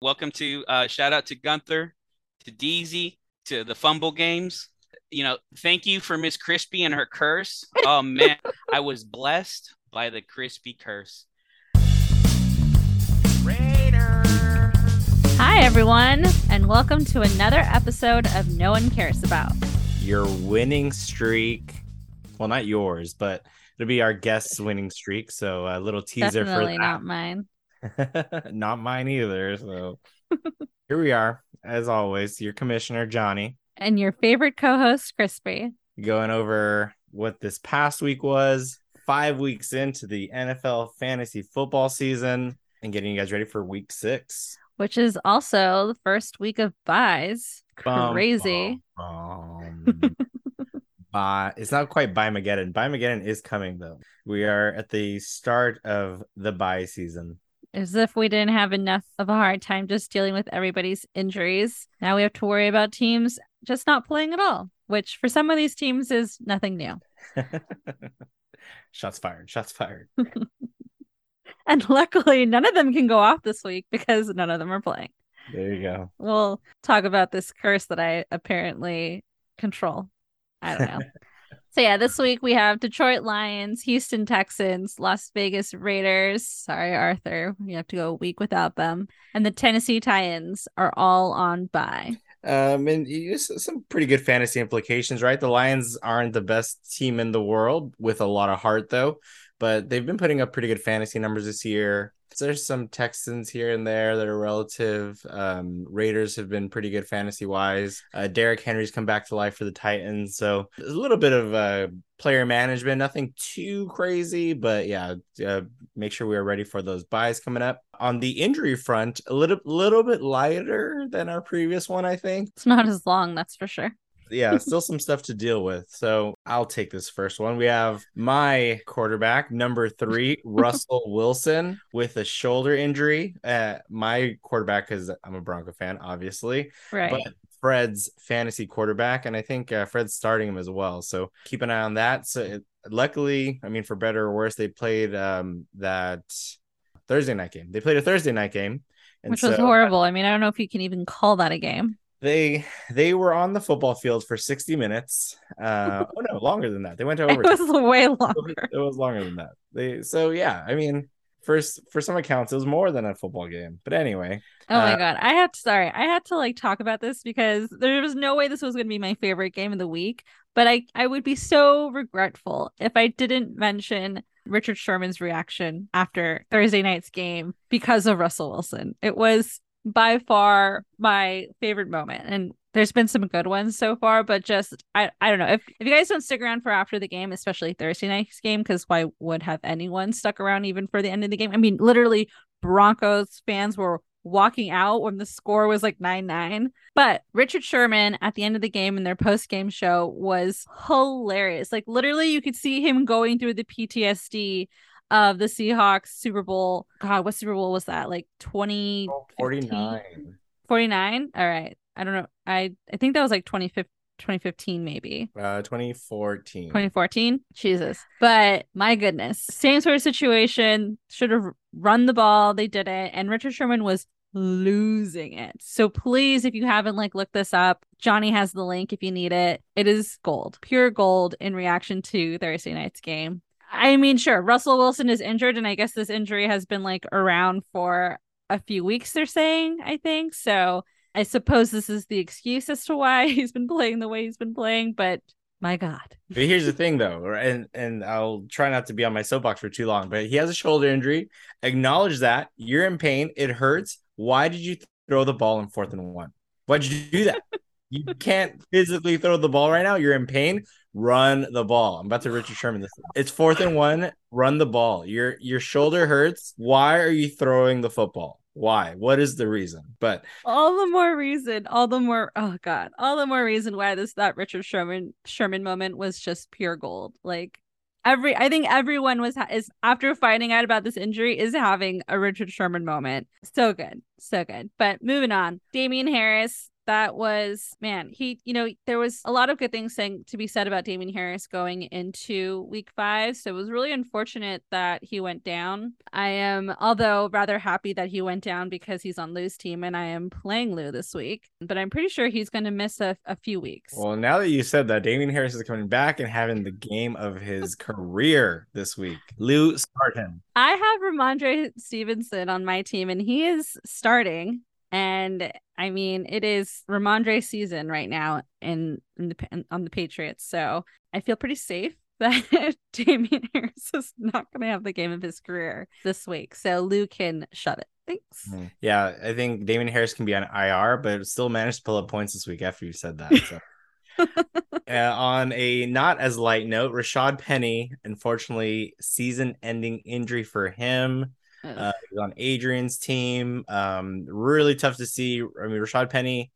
Welcome to uh, shout out to Gunther, to Deezy, to the Fumble Games. You know, thank you for Miss Crispy and her curse. Oh man, I was blessed by the crispy curse. Hi, everyone, and welcome to another episode of No One Cares About. Your winning streak, well, not yours, but it'll be our guest's winning streak. So a little teaser Definitely for not mine. not mine either. So here we are, as always, your commissioner, Jhonny, And your favorite co host, Crispy. going over what this past week was, five weeks into the NFL fantasy football season, and getting you guys ready for week six. which is also the first week of byes. Bum, Crazy. bum, bum. Bye. It's not quite Byemageddon. By Mageddon is coming though. We are at the start of the bye season. As if we didn't have enough of a hard time just dealing with everybody's injuries. Now we have to worry about teams just not playing at all, which for some of these teams is nothing new. shots fired. Shots fired. And luckily, none of them can go off this week because none of them are playing. There you go. We'll talk about this curse that I apparently control. I don't know. so yeah, this week we have Detroit Lions, Houston Texans, Las Vegas Raiders. Sorry, Arthur, you have to go a week without them, and the Tennessee Titans are all on bye. Um, and you- some pretty good fantasy implications, right? The Lions aren't the best team in the world with a lot of heart, though, but they've been putting up pretty good fantasy numbers this year. There's some Texans here and there that are relative. Um, Raiders have been pretty good fantasy wise. Uh, Derrick Henry's come back to life for the Titans, so a little bit of uh, player management, nothing too crazy, but yeah, uh, make sure we are ready for those byes coming up. On the injury front, a little little bit lighter than our previous one, I think It's not as long, that's for sure. Yeah, still some stuff to deal with. So I'll take this first one. We have my quarterback, number three, Russell Wilson, with a shoulder injury. Uh, my quarterback, because I'm a Bronco fan, obviously, Right. but Fred's fantasy quarterback, and I think uh, Fred's starting him as well. So keep an eye on that. So it, luckily, I mean, for better or worse, they played um, that Thursday night game. They played a Thursday night game. And Which was horrible. I mean, I don't know if you can even call that a game. They they were on the football field for 60 minutes. Uh oh no, longer than that. They went to It over. was way longer. it was longer than that. They so yeah, I mean, first for some accounts it was more than a football game. But anyway, Oh my Uh, god. I had to sorry, I had to like talk about this because there was no way this was gonna be my favorite game of the week. But I, I would be so regretful if I didn't mention Richard Sherman's reaction after Thursday night's game because of Russell Wilson. It was by far my favorite moment. And there's been some good ones so far, but just I, I don't know. If if you guys don't stick around for after the game, especially Thursday night's game, because why would have anyone stuck around even for the end of the game? I mean, literally Broncos fans were walking out when the score was like 9-9 but richard sherman at the end of the game in their post-game show was hilarious like literally you could see him going through the ptsd of the seahawks super bowl. God what super bowl was that? Like 20 49. 49 all right. I don't know. I i think that was like 2015 2015 maybe. Uh 2014. 2014 jesus. But my goodness. Same sort of situation. Should have run the ball. They didn't and richard sherman was losing it. So please if you haven't like looked this up jhonny has the link if you need it. It is gold pure gold in reaction to thursday night's game i mean sure russell wilson is injured and i guess this injury has been like around for a few weeks they're saying i think so i suppose this is the excuse as to why he's been playing the way he's been playing but my god But here's the thing though, and and I'll try not to be on my soapbox for too long, but he has a shoulder injury. Acknowledge that. You're in pain. It hurts. Why did you throw the ball in fourth and one? Why did you do that? you can't physically throw the ball right now. You're in pain. Run the ball. I'm about to Richard Sherman this. It's fourth and one. Run the ball. Your your shoulder hurts. Why are you throwing the football? Why? What is the reason? But all the more reason all the more oh god all the more reason why this that richard sherman sherman moment was just pure gold like every i think everyone was ha- is after finding out about this injury is having a richard sherman moment so good so good but moving on damien harris that was man, he you know, there was a lot of good things saying to be said about Damien Harris going into week five. So it was really unfortunate that he went down. I am although rather happy that he went down because he's on Lou's team and I am playing Lou this week. But I'm pretty sure he's gonna miss a, a few weeks. Well, now that you said that, Damien Harris is coming back and having the game of his career this week. Lou, start him. I have Rhamondre Stevenson on my team and he is starting. And I mean, it is Rhamondre season right now in, in the on the Patriots. So I feel pretty safe that Damien Harris is not going to have the game of his career this week. So Lou can shut it. Thanks. Mm. Yeah, I think Damien Harris can be on IR, but still managed to pull up points this week after you said that. So. uh, on a not as light note, Rashad Penny, unfortunately, season ending injury for him. Uh, he's on Adrian's team. Um, really tough to see. I mean, Rashad Penny,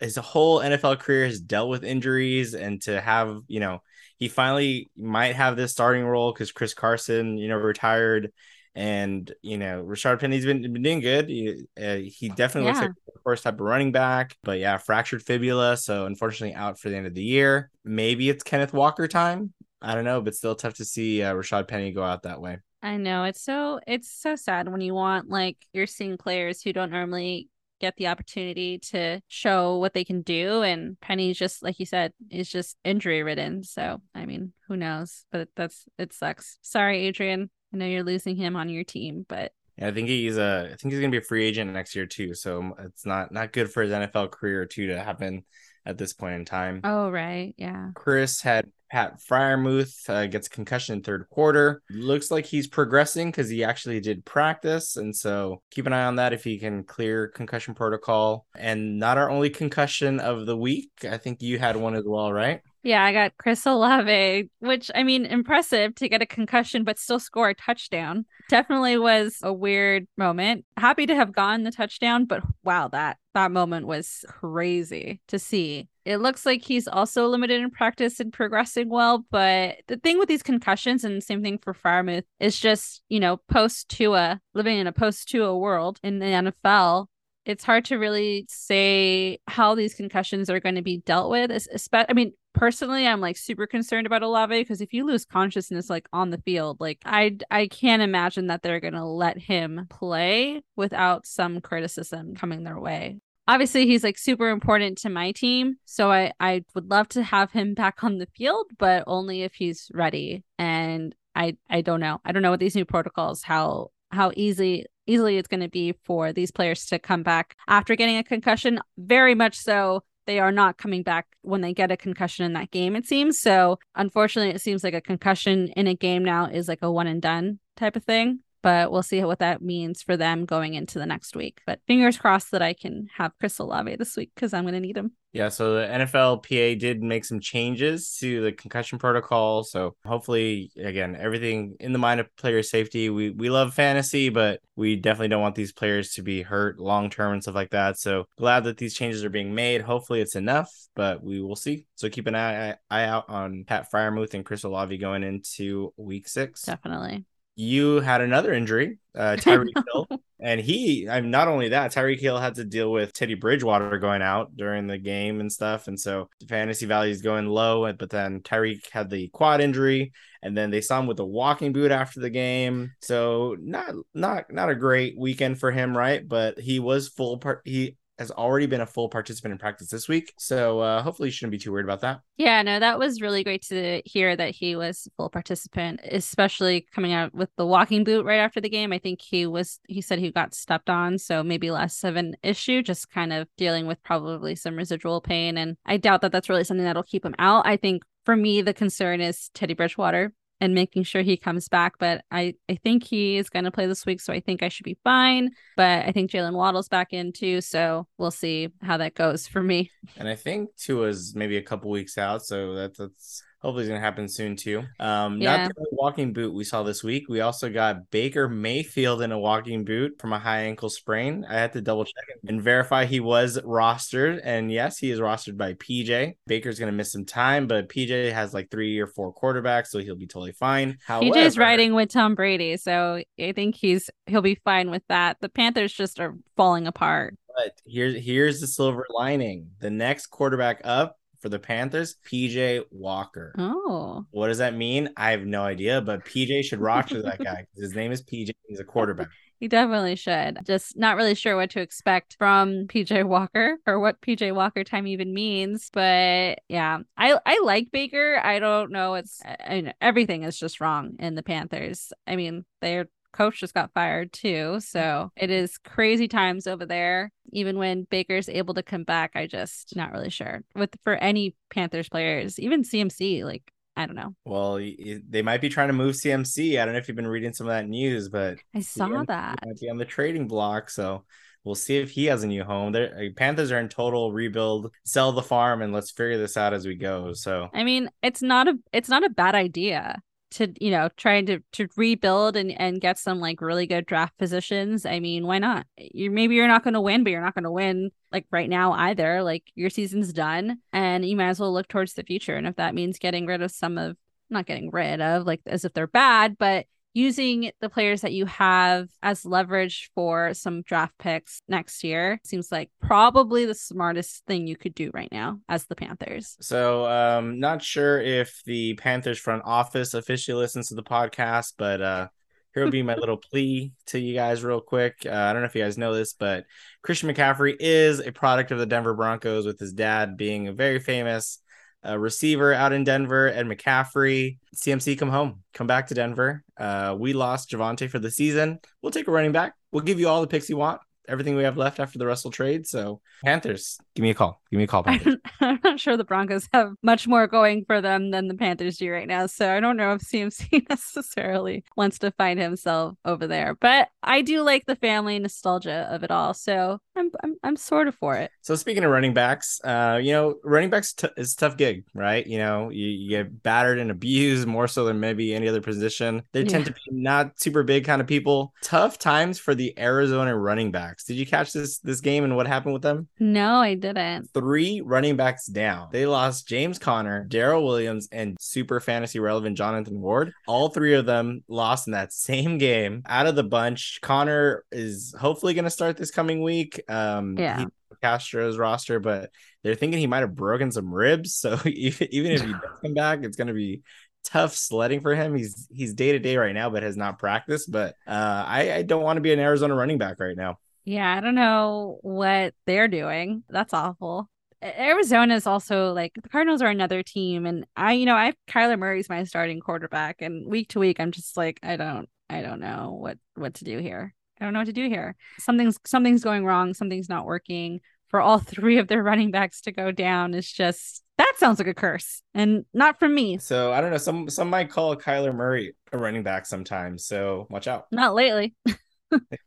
his whole NFL career has dealt with injuries, and to have, you know, he finally might have this starting role because Chris Carson, you know, retired. And you know, Rashad Penny's been, been doing good. He, uh, he definitely yeah. looks like the first type of running back, but yeah, fractured fibula, so unfortunately out for the end of the year. Maybe it's Kenneth Walker time. I don't know, but still tough to see uh, Rashad Penny go out that way. I know it's so it's so sad when you want like you're seeing players who don't normally get the opportunity to show what they can do and Penny's just like you said is just injury ridden so I mean who knows but that's it sucks sorry Adrian I know you're losing him on your team but yeah, I think he's a I think he's gonna be a free agent next year too so it's not not good for his NFL career too to happen at this point in time. Oh right, yeah. Chris had Pat Freiermuth uh, gets concussion in third quarter. Looks like he's progressing because he actually did practice. And so keep an eye on that if he can clear concussion protocol. And not our only concussion of the week. I think you had one as well, right? Yeah, I got Chris Olave, which I mean, impressive to get a concussion but still score a touchdown. Definitely was a weird moment. Happy to have gotten the touchdown, but wow, that that moment was crazy to see. It looks like he's also limited in practice and progressing well, but the thing with these concussions and same thing for Freiermuth is just, you know, post Tua, living in a post Tua world in the NFL, it's hard to really say how these concussions are going to be dealt with. Especially, I mean, personally, I'm like super concerned about Olave because if you lose consciousness like on the field, like I I can't imagine that they're going to let him play without some criticism coming their way. Obviously, he's like super important to my team, so I I would love to have him back on the field, but only if he's ready. And I I don't know. I don't know what these new protocols how how easy easily it's going to be for these players to come back after getting a concussion. Very much so. They are not coming back when they get a concussion in that game, it seems. So, unfortunately, it seems like a concussion in a game now is like a one and done type of thing but we'll see what that means for them going into the next week. But fingers crossed that I can have Chris Olave this week because I'm going to need him. Yeah, so the NFLPA did make some changes to the concussion protocol. So hopefully, again, everything in the mind of player safety. We we love fantasy, but we definitely don't want these players to be hurt long term and stuff like that. So glad that these changes are being made. Hopefully, it's enough, but we will see. So keep an eye eye out on Pat Freiermuth and Chris Olave going into week six. Definitely you had another injury, uh, Tyreek Hill, and he. I'm not only that, Tyreek Hill had to deal with Teddy Bridgewater going out during the game and stuff, and so the fantasy value is going low. But then Tyreek had the quad injury, and then they saw him with a walking boot after the game. So not not not a great weekend for him, right? But he was full part. He has already been a full participant in practice this week. So uh, hopefully you shouldn't be too worried about that. Yeah, no, that was really great to hear that he was full participant, especially coming out with the walking boot right after the game. I think he was, he said he got stepped on. So maybe less of an issue, just kind of dealing with probably some residual pain. And I doubt that that's really something that'll keep him out. I think for me, the concern is Teddy Bridgewater and making sure he comes back. But I, I think he is going to play this week. So I think I should be fine. But I think Jaylen Waddle's back in too. So we'll see how that goes for me. And I think Tua's maybe a couple weeks out. So that, that's hopefully it's going to happen soon too. Um, yeah. Not the walking boot we saw this week. We also got Baker Mayfield in a walking boot from a high ankle sprain. I had to double check and verify he was rostered. And yes, he is rostered by PJ. Baker's going to miss some time, but PJ has like three or four quarterbacks, so he'll be totally fine. However, PJ's riding with Tom Brady, so I think he's he'll be fine with that. The Panthers just are falling apart. But here's here's the silver lining. The next quarterback up for the Panthers, PJ Walker. Oh. What does that mean? I have no idea, but PJ should rock roster that guy. His name is PJ. He's a quarterback. He definitely should. Just not really sure what to expect from PJ Walker or what PJ Walker time even means. But yeah, I I like Baker. I don't know. It's I, everything is just wrong in the Panthers. I mean, they're coach just got fired too. So it is crazy times over there. Even when Baker's able to come back, I just not really sure. With for any Panthers players, even CMC, like I don't know. Well, they might be trying to move CMC. I don't know if you've been reading some of that news, but I saw CMC that. Might be on the trading block, so we'll see if he has a new home. Their uh, Panthers are in total rebuild. Sell the farm and let's figure this out as we go. So I mean, it's not a it's not a bad idea to you know trying to to rebuild and and get some like really good draft positions i mean why not? You maybe you're not going to win but you're not going to win like right now either. Like your season's done and you might as well look towards the future. And if that means getting rid of some of not getting rid of like as if they're bad but using the players that you have as leverage for some draft picks next year seems like probably the smartest thing you could do right now as the Panthers. So, um, not sure if the Panthers front office officially listens to the podcast, but uh, here will be my little plea to you guys, real quick. Uh, I don't know if you guys know this, but Christian McCaffrey is a product of the Denver Broncos, with his dad being a very famous uh, receiver out in Denver, Ed McCaffrey. CMC, come home, come back to Denver. Uh, we lost Javonte for the season. We'll take a running back. We'll give you all the picks you want everything we have left after the Russell trade. So Panthers, give me a call. Give me a call. Panthers. I'm not sure the Broncos have much more going for them than the Panthers do right now. So I don't know if CMC necessarily wants to find himself over there. But I do like the family nostalgia of it all. So I'm I'm, I'm sort of for it. So speaking of running backs, uh, you know, running backs t- is tough gig, right? You know, you, you, get battered and abused more so than maybe any other position. They yeah. tend to be not super big kind of people. Tough times for the Arizona running backs. Did you catch this this game and what happened with them? No, I didn't. Three running backs down. They lost James Conner, Darrel Williams, and super fantasy relevant Jonathan Ward. All three of them lost in that same game. Out of the bunch, Conner is hopefully going to start this coming week. Um, yeah. Castro's roster, but they're thinking he might have broken some ribs. So even if he does come back, it's going to be tough sledding for him. He's he's day to day right now, but has not practiced. But uh, I, I don't want to be an Arizona running back right now. Yeah, I don't know what they're doing. That's awful. Arizona is also like the Cardinals are another team, and I, you know, I have Kyler Murray's my starting quarterback, and week to week, I'm just like, I don't, I don't know what what to do here. I don't know what to do here. Something's something's going wrong. Something's not working. For all three of their running backs to go down is just that sounds like a curse, and not from me. So I don't know. Some some might call Kyler Murray a running back sometimes. So watch out. Not lately.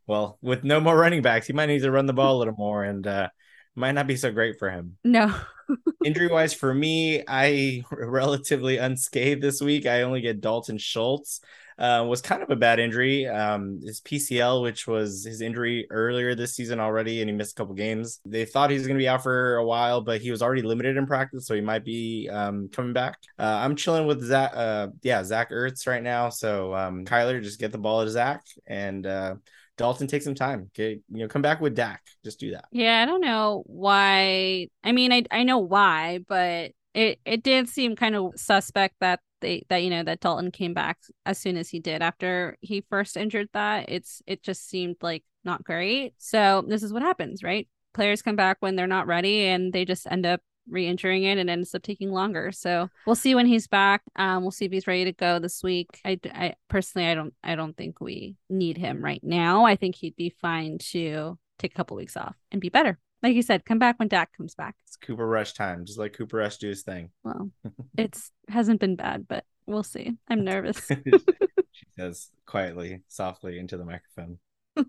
well, with no more running backs, he might need to run the ball a little more, and uh, might not be so great for him. No. Injury wise, for me, I relatively unscathed this week. I only get Dalton Schultz. Uh, was kind of a bad injury. Um, his PCL, which was his injury earlier this season already, and he missed a couple games. They thought he was going to be out for a while, but he was already limited in practice, so he might be um, coming back. Uh, I'm chilling with Zach. Uh, yeah, Zach Ertz right now. So um, Kyler, just get the ball to Zach and. Uh, Dalton take some time. Okay, you know, come back with Dak. Just do that. Yeah, I don't know why. I mean, I I know why, but it it did seem kind of suspect that they that you know that Dalton came back as soon as he did after he first injured that. It's it just seemed like not great. So this is what happens, right? Players come back when they're not ready and they just end up re-injuring it and ends up taking longer. So we'll see when he's back. Um, we'll see if he's ready to go this week. I, I personally, I don't, I don't think we need him right now. I think he'd be fine to take a couple weeks off and be better. Like you said, come back when Dak comes back. It's Cooper Rush time, just like Cooper Rush do his thing. Well, it's hasn't been bad, but we'll see. I'm nervous. she says quietly, softly into the microphone,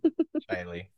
shyly.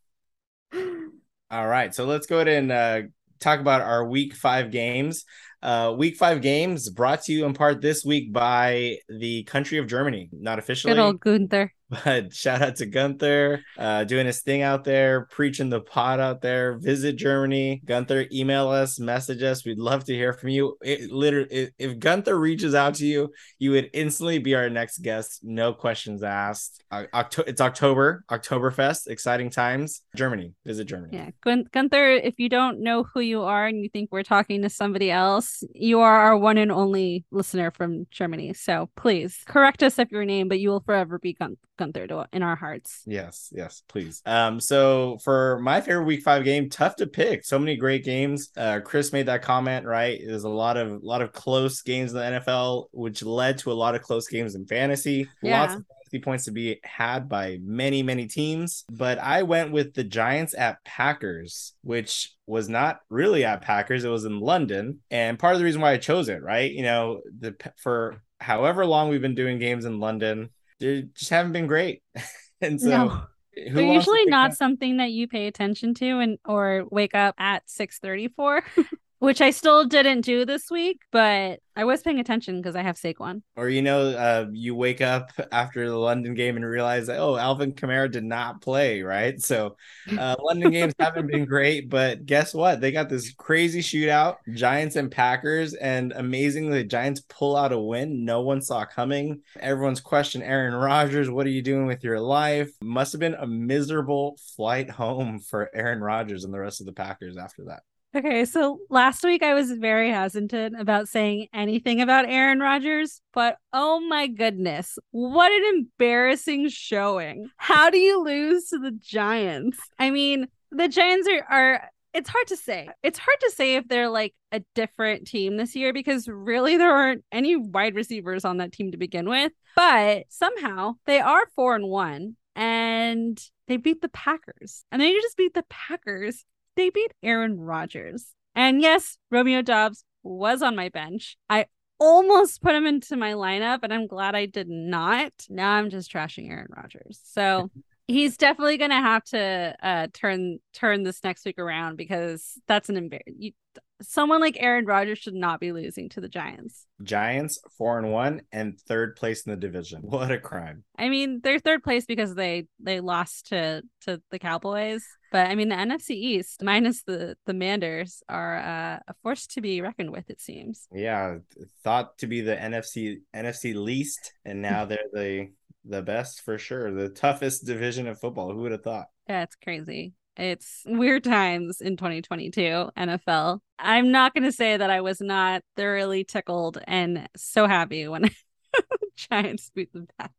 All right, so let's go ahead and uh, talk about our week five games. Uh, week five games brought to you in part this week by the country of Germany, not officially. Good old Gunther. But shout out to Gunther, uh, doing his thing out there, preaching the pot out there. Visit Germany. Gunther, email us, message us. We'd love to hear from you. It literally, if Gunther reaches out to you, you would instantly be our next guest. No questions asked. Uh, Octo- it's October, Oktoberfest, exciting times. Germany, visit Germany. Yeah, Gun- Gunther, if you don't know who you are and you think we're talking to somebody else, you are our one and only listener from Germany. So please correct us if your name, but you will forever be Gun- Gunther to, in our hearts. Yes, yes, please. Um, so for my favorite week five game, tough to pick. So many great games. Uh, Chris made that comment, right? There's a lot of a lot of close games in the NFL, which led to a lot of close games in fantasy. Yeah. Lots of fantasy points to be had by many, many teams. But I went with the Giants at Packers, which was not really at Packers. It was in London. And part of the reason why I chose it, right? You know, the for however long we've been doing games in London, they just haven't been great. and so No. They're usually not up- something that you pay attention to and or wake up at 6:30 for, which I still didn't do this week, but I was paying attention because I have Saquon. or you know, uh, you wake up after the London game and realize that oh, Alvin Kamara did not play, right? So, uh, London games haven't been great, but guess what? They got this crazy shootout, Giants and Packers, and amazingly, the Giants pull out a win. No one saw coming. Everyone's questioned Aaron Rodgers. What are you doing with your life? Must have been a miserable flight home for Aaron Rodgers and the rest of the Packers after that. Okay, so last week I was very hesitant about saying anything about Aaron Rodgers, but oh my goodness, what an embarrassing showing. How do you lose to the Giants? I mean, the Giants are, are it's hard to say. It's hard to say if they're like a different team this year because really there aren't any wide receivers on that team to begin with. But somehow they are four and one and they beat the Packers. And they just beat the Packers they beat Aaron Rodgers. And yes, Romeo Doubs was on my bench. I almost put him into my lineup, and I'm glad I did not. Now I'm just trashing Aaron Rodgers. So he's definitely gonna have to uh turn turn this next week around because that's an embarrassment. Someone like Aaron Rodgers should not be losing to the Giants. Giants four and one and third place in the division. What a crime! I mean, they're third place because they they lost to to the Cowboys. But I mean, the NFC East minus the the Manders are uh, a force to be reckoned with. It seems. Yeah, thought to be the NFC NFC least, and now they're the the best for sure. The toughest division of football. Who would have thought? Yeah, it's crazy. It's weird times in 2022 NFL. I'm not going to say that I was not thoroughly tickled and so happy when Giants beat the Packers.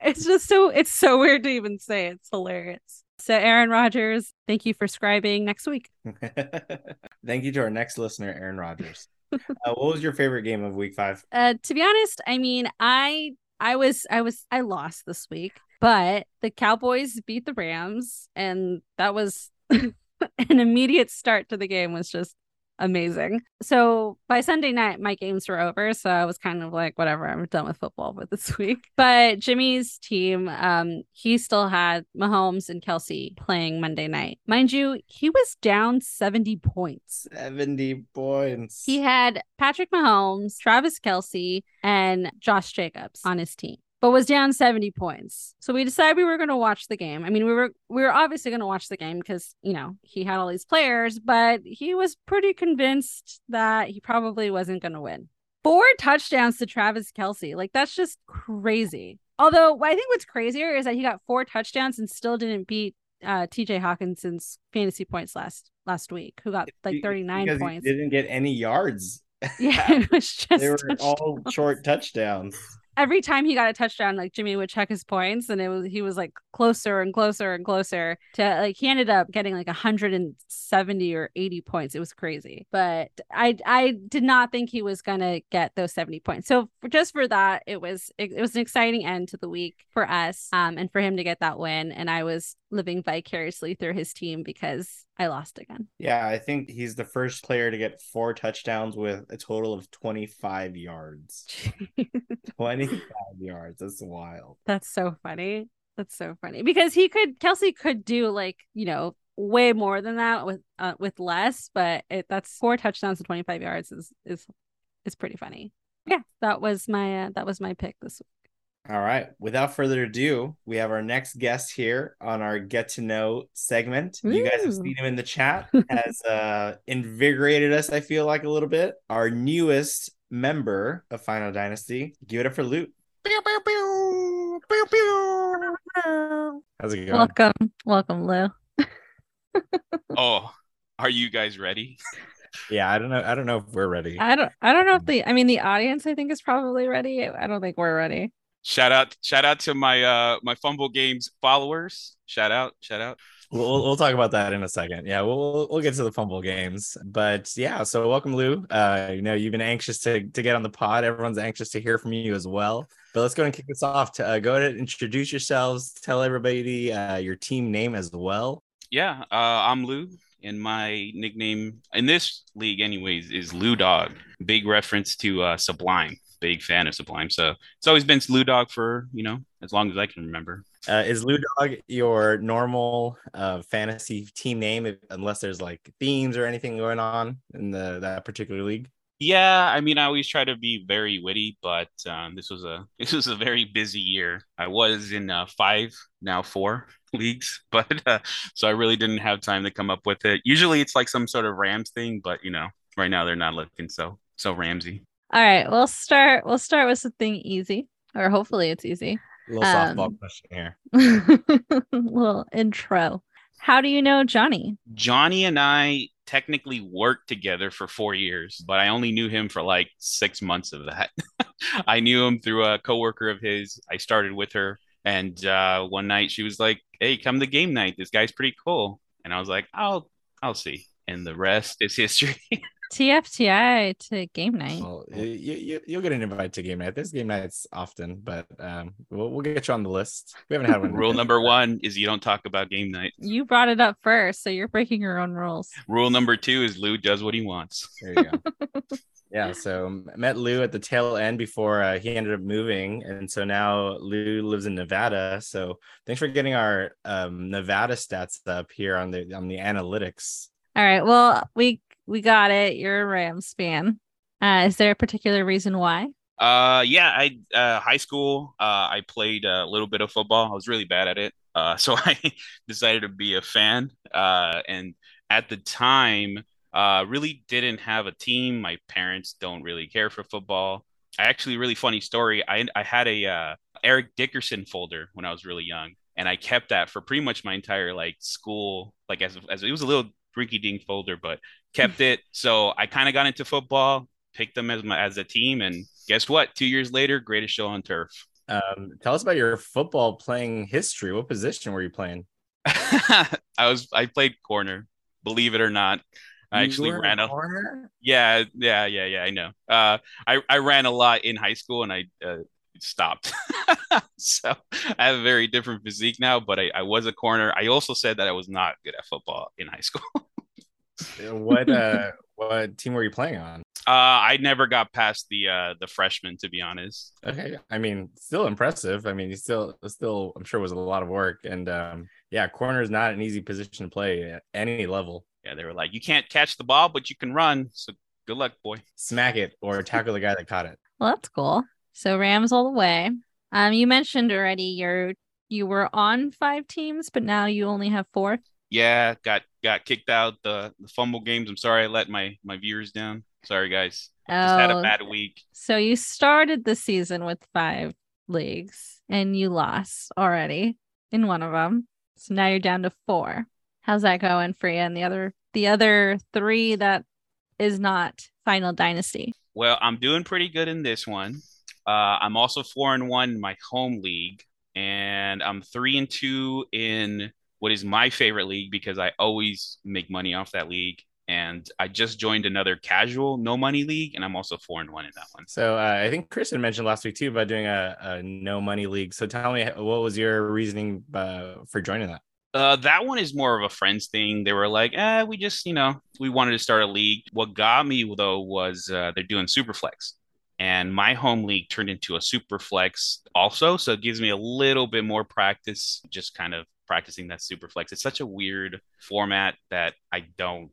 It's just so it's so weird to even say. It's hilarious. So Aaron Rodgers, thank you for scribing next week. Thank you to our next listener, Aaron Rodgers. uh, what was your favorite game of Week Five? Uh to be honest, I mean, I I was I was I lost this week, but the Cowboys beat the Rams and that was an immediate start to the game was just amazing. So by Sunday night, my games were over. So I was kind of like, whatever, I'm done with football for this week. But Jimmy's team, um, he still had Mahomes and Kelce playing Monday night. Mind you, he was down 70 points. Seventy points. He had Patrick Mahomes, Travis Kelce, and Josh Jacobs on his team. But was down 70 points. So we decided we were going to watch the game. I mean, we were we were obviously going to watch the game because, you know, he had all these players, but he was pretty convinced that he probably wasn't going to win. Four touchdowns to Travis Kelce. Like that's just crazy. Although I think what's crazier is that he got four touchdowns and still didn't beat uh TJ Hockenson's fantasy points last last week, who got like 39 because he points. didn't get any yards. Yeah, it was just They were touchdowns. all short touchdowns. Every time he got a touchdown, like Jimmy would check his points, and it was he was like closer and closer and closer to like he ended up getting like 170 or 80 points. It was crazy, but I I did not think he was gonna get those 70 points. So for, just for that, it was it, it was an exciting end to the week for us, um, and for him to get that win, and I was living vicariously through his team because I lost again. Yeah, I think he's the first player to get four touchdowns with a total of 25 yards. 25 yards. That's wild. That's so funny. That's so funny because he could Kelce could do like you know way more than that with uh, with less, but it that's four touchdowns and twenty five yards is is is pretty funny. Yeah, that was my uh, that was my pick this week. All right. Without further ado, we have our next guest here on our get to know segment. You guys have seen him in the chat. Has uh, invigorated us. I feel like a little bit. Our newest member of Final Dynasty. Give it up for Loot. How's it going? Welcome, welcome, Lou. Oh, are you guys ready? Yeah, I don't know. I don't know if we're ready. I don't, I don't know if the, I mean, the audience, I think, is probably ready. I don't think we're ready. Shout out, shout out to my uh my Fumble Games followers. Shout out, shout out. We'll, we'll talk about that in a second. Yeah, we'll we'll- get to the fumble games, but yeah. So welcome, Lou. Uh, you know you've been anxious to to get on the pod. Everyone's anxious to hear from you as well. But let's go ahead and kick this off. To uh, go ahead and introduce yourselves. Tell everybody uh, your team name as well. Yeah, uh, I'm Lou, and my nickname in this league, anyways, is Lou Dog. Big reference to uh, Sublime. Big fan of Sublime, so it's always been Lou Dog for you know as long as I can remember. Uh, is Lou Dog your normal uh, fantasy team name, if, unless there's like themes or anything going on in the that particular league? Yeah, I mean, I always try to be very witty, but um, this was a this was a very busy year. I was in uh, five, now four leagues, but uh, so I really didn't have time to come up with it. Usually, it's like some sort of Rams thing, but you know, right now they're not looking so so Ramsey. All right, we'll start. We'll start with something easy, or hopefully it's easy. A little softball Um, question here. Little intro. How do you know Jhonny? Jhonny and I technically worked together for four years, but I only knew him for like six months of that. I knew him through a coworker of his. I started with her, and uh, one night she was like, "Hey, come to game night. This guy's pretty cool." And I was like, "I'll, I'll see." And the rest is history. TFTI to game night. Well, you, you you'll get an invite to game night. There's game nights often, but um, we'll we'll get you on the list. We haven't had one. Rule number one is you don't talk about game night. You brought it up first, so you're breaking your own rules. Rule number two is Lou does what he wants. There you go. yeah, so met Lou at the tail end before uh, he ended up moving, and so now Lou lives in Nevada. So thanks for getting our um, Nevada stats up here on the on the analytics. All right. Well, we we got it. You're a Rams fan. Uh, is there a particular reason why? Uh, yeah, I uh, high school. Uh, I played a little bit of football. I was really bad at it. Uh, so I decided to be a fan. Uh, and at the time, uh, really didn't have a team. My parents don't really care for football. I actually, really funny story. I I had a uh, Eric Dickerson folder when I was really young, and I kept that for pretty much my entire like school. Like as as it was a little rinky dink folder, but kept it. So I kind of got into football picked them as my as a team, and guess what? Two years later, greatest show on turf. Um, tell us about your football playing history. What position were you playing? I was I played corner, believe it or not. I You actually ran a corner. yeah yeah yeah yeah I know. Uh, I I ran a lot in high school and I uh, stopped. so I have a very different physique now, but I, I was a corner. I also said that I was not good at football in high school. What uh, what team were you playing on? Uh, I never got past the uh the freshman to be honest. Okay, I mean, still impressive. I mean, you still, still, I'm sure was a lot of work, and um, yeah, corner is not an easy position to play at any level. Yeah, they were like, you can't catch the ball, but you can run. So good luck, boy. Smack it or tackle the guy that caught it. Well, that's cool. So Rams all the way. Um, you mentioned already you're you were on five teams, but now you only have four. Yeah, got got kicked out the the fumble games. I'm sorry I let my my viewers down. Sorry guys. Just had a Oh, bad week. so you started the season with five leagues and you lost already in one of them. So now you're down to four. How's that going for you? And the other the other three that is not Final Dynasty. Well, I'm doing pretty good in this one. Uh, I'm also four and one in my home league, and I'm three and two in what is my favorite league because I always make money off that league. And I just joined another casual no money league, and I'm also four and one in that one. So uh, I think Kristen mentioned last week too about doing a, a no money league. So tell me, what was your reasoning uh, for joining that? Uh, that one is more of a friends thing. They were like, eh, we just, you know, we wanted to start a league. What got me though was uh, they're doing Superflex, and my home league turned into a Superflex also. So it gives me a little bit more practice, just kind of practicing that Superflex. It's such a weird format that I don't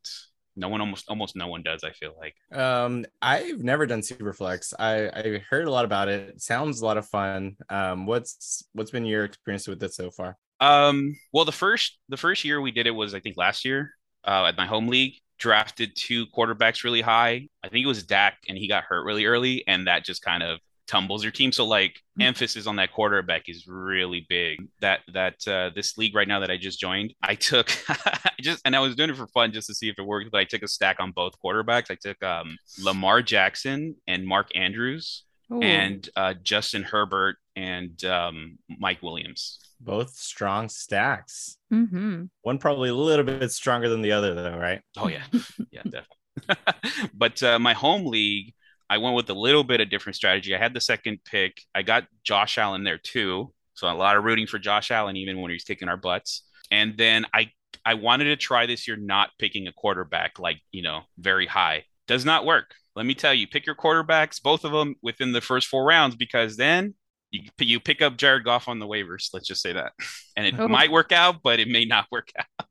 No one almost almost no one does. I feel like. Um, I've never done Superflex. I I heard a lot about it. it sounds a lot of fun. Um, what's what's been your experience with it so far? Um, well, the first the first year we did it was I think last year uh, at my home league. Drafted two quarterbacks really high. I think it was Dak, and he got hurt really early, and that just kind of tumbles your team. So like mm-hmm. emphasis on that quarterback is really big. That that uh, this league right now that I just joined, I took just and I was doing it for fun just to see if it worked. But I took a stack on both quarterbacks. I took um, Lamar Jackson and Mark Andrews Ooh. and uh, Justin Herbert and um, Mike Williams. Both strong stacks. Mm-hmm. One probably a little bit stronger than the other, though, right? Oh yeah, yeah, definitely. but uh, my home league, I went with a little bit of different strategy. I had the second pick. I got Josh Allen there too. So a lot of rooting for Josh Allen, even when he's kicking our butts. And then I I wanted to try this year not picking a quarterback like, you know, very high. Does not work. Let me tell you, pick your quarterbacks, both of them within the first four rounds, because then you you pick up Jared Goff on the waivers. Let's just say that, and it oh. might work out, but it may not work out.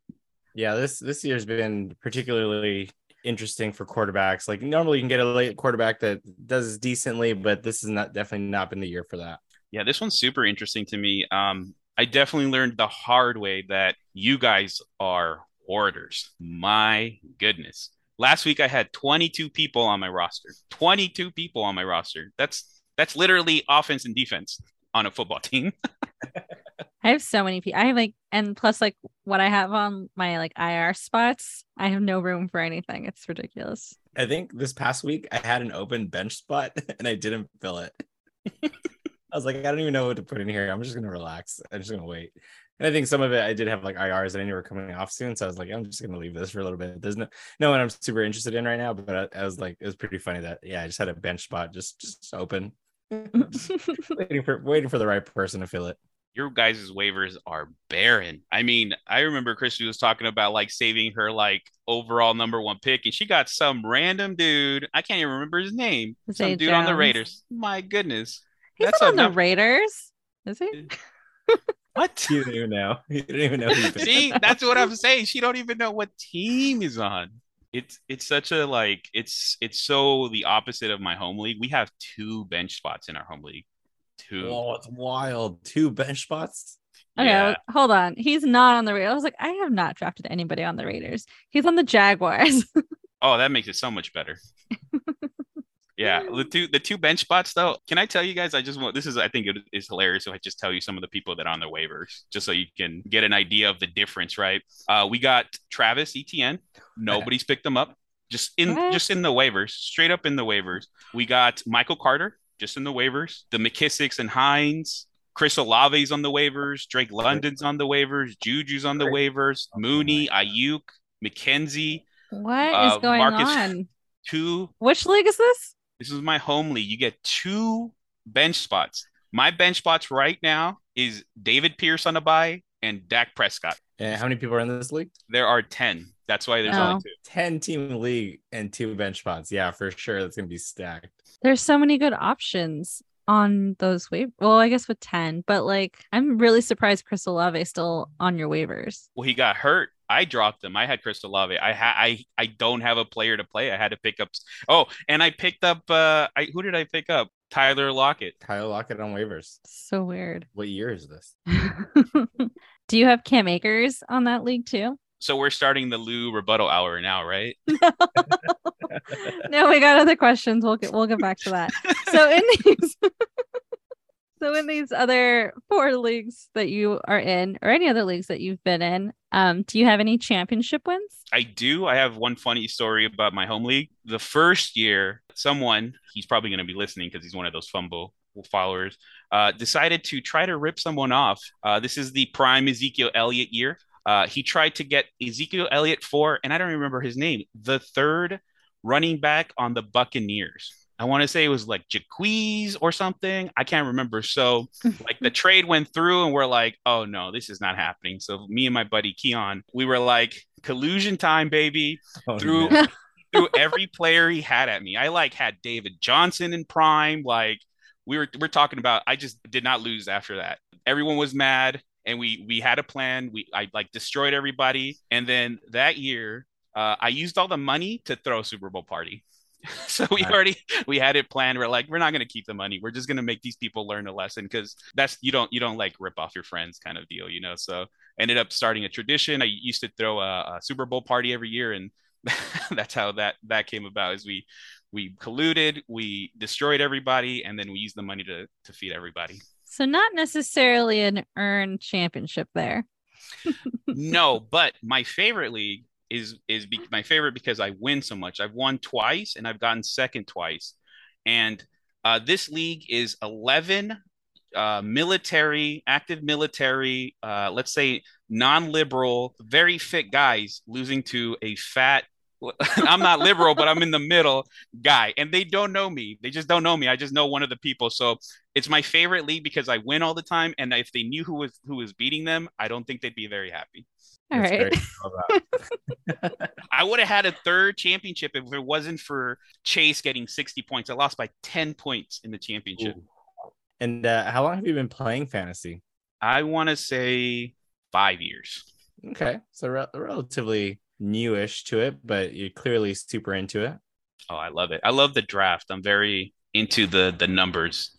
Yeah, this this year's been particularly interesting for quarterbacks. Like normally you can get a late quarterback that does decently, but this is not definitely not been the year for that. Yeah, this one's super interesting to me. Um, I definitely learned the hard way that you guys are hoarders. My goodness. Last week I had 22 people on my roster. 22 people on my roster. That's that's literally offense and defense on a football team. I have so many people. I have like, and plus, like, what I have on my like IR spots, I have no room for anything. It's ridiculous. I think this past week I had an open bench spot and I didn't fill it. I was like, I don't even know what to put in here. I'm just gonna relax. I'm just gonna wait. And I think some of it I did have like IRs that I knew were coming off soon, so I was like, I'm just gonna leave this for a little bit. There's no no one I'm super interested in right now, but I, I was like, it was pretty funny that yeah, I just had a bench spot just just open, waiting for waiting for the right person to fill it your guys' waivers are barren. I mean, I remember Christy was talking about like saving her like overall number one pick, and she got some random dude. I can't even remember his name. Some dude Jones. on the Raiders. My goodness. He's That's on the Raiders. Is he? Uh, what? You don't even know. You don't even know. See, that's what I'm saying. She don't even know what team is on. It's it's such a like it's it's so the opposite of my home league. We have two bench spots in our home league two. Oh, it's wild. Two bench spots. Okay, yeah. hold on. He's not on the Raiders. I was like, I have not drafted anybody on the Raiders. He's on the Jaguars. oh, that makes it so much better. yeah, the two the two bench spots though. Can I tell you guys? I just want this is I think it is hilarious So I just tell you some of the people that are on the waivers, just so you can get an idea of the difference, right? Uh, we got Travis Etienne. Nobody's picked him up. Just in what? just in the waivers, straight up in the waivers. We got Michael Carter just in the waivers. The McKissicks and Hines, Chris Olave's on the waivers, Drake London's on the waivers, Juju's on the waivers, Mooney, Aiyuk, McKenzie. What uh, is going Marcus, on? Two. Which league is this? This is my home league. You get two bench spots. My bench spots right now is Dameon Pierce on the bye and Dak Prescott. And how many people are in this league? There are 10. That's why there's oh. only two. 10 team league and two bench spots. Yeah, for sure. That's going to be stacked. There's so many good options on those waivers. Well, I guess with 10, but like I'm really surprised Chris Olave still on your waivers. Well, he got hurt. I dropped him. I had Chris Olave. I had I I don't have a player to play. I had to pick up Oh, and I picked up uh I who did I pick up? Tyler Lockett. Tyler Lockett on waivers. So weird. What year is this? Do you have Cam Akers on that league too? So we're starting the Lou rebuttal hour now, right? no, we got other questions. We'll get we'll get back to that. So in these so in these other four leagues that you are in, or any other leagues that you've been in, um, do you have any championship wins? I do. I have one funny story about my home league. The first year, someone he's probably going to be listening because he's one of those fumble followers uh, decided to try to rip someone off. Uh, this is the prime Ezekiel Elliott year. Uh, he tried to get Ezekiel Elliott for, and I don't remember his name, the third running back on the Buccaneers. I want to say it was like Jacquizz or something. I can't remember. So, like, the trade went through, and we're like, oh no, this is not happening. So, me and my buddy Keon, we were like, collusion time, baby. Oh, through through every player he had at me. I like had David Johnson in prime. Like, we were we're talking about. I just did not lose after that. Everyone was mad and we we had a plan. We I like destroyed everybody, and then that year uh, I used all the money to throw a Super Bowl party. so we already we had it planned. We're like, we're not gonna keep the money. We're just gonna make these people learn a lesson because that's you don't you don't like rip off your friends kind of deal, you know. So ended up starting a tradition. I used to throw a, a Super Bowl party every year, and that's how that that came about. Is we we colluded, we destroyed everybody, and then we used the money to to feed everybody. So not necessarily an earned championship there. no, but my favorite league is is be- my favorite because I win so much. I've won twice and I've gotten second twice, and uh, this league is eleven uh, military, active military, uh, let's say non-liberal, very fit guys losing to a fat. I'm not liberal, but I'm in the middle guy, and they don't know me. They just don't know me. I just know one of the people. So it's my favorite league because I win all the time, and if they knew who was who was beating them, I don't think they'd be very happy. All That's right. very cool about it. I would have had a third championship if it wasn't for Chase getting 60 points. I lost by 10 points in the championship. And uh, how long have you been playing fantasy? I want to say five years. Okay, so re- relatively newish to it, but you're clearly super into it. Oh, I love it. I love the draft. I'm very into the the numbers.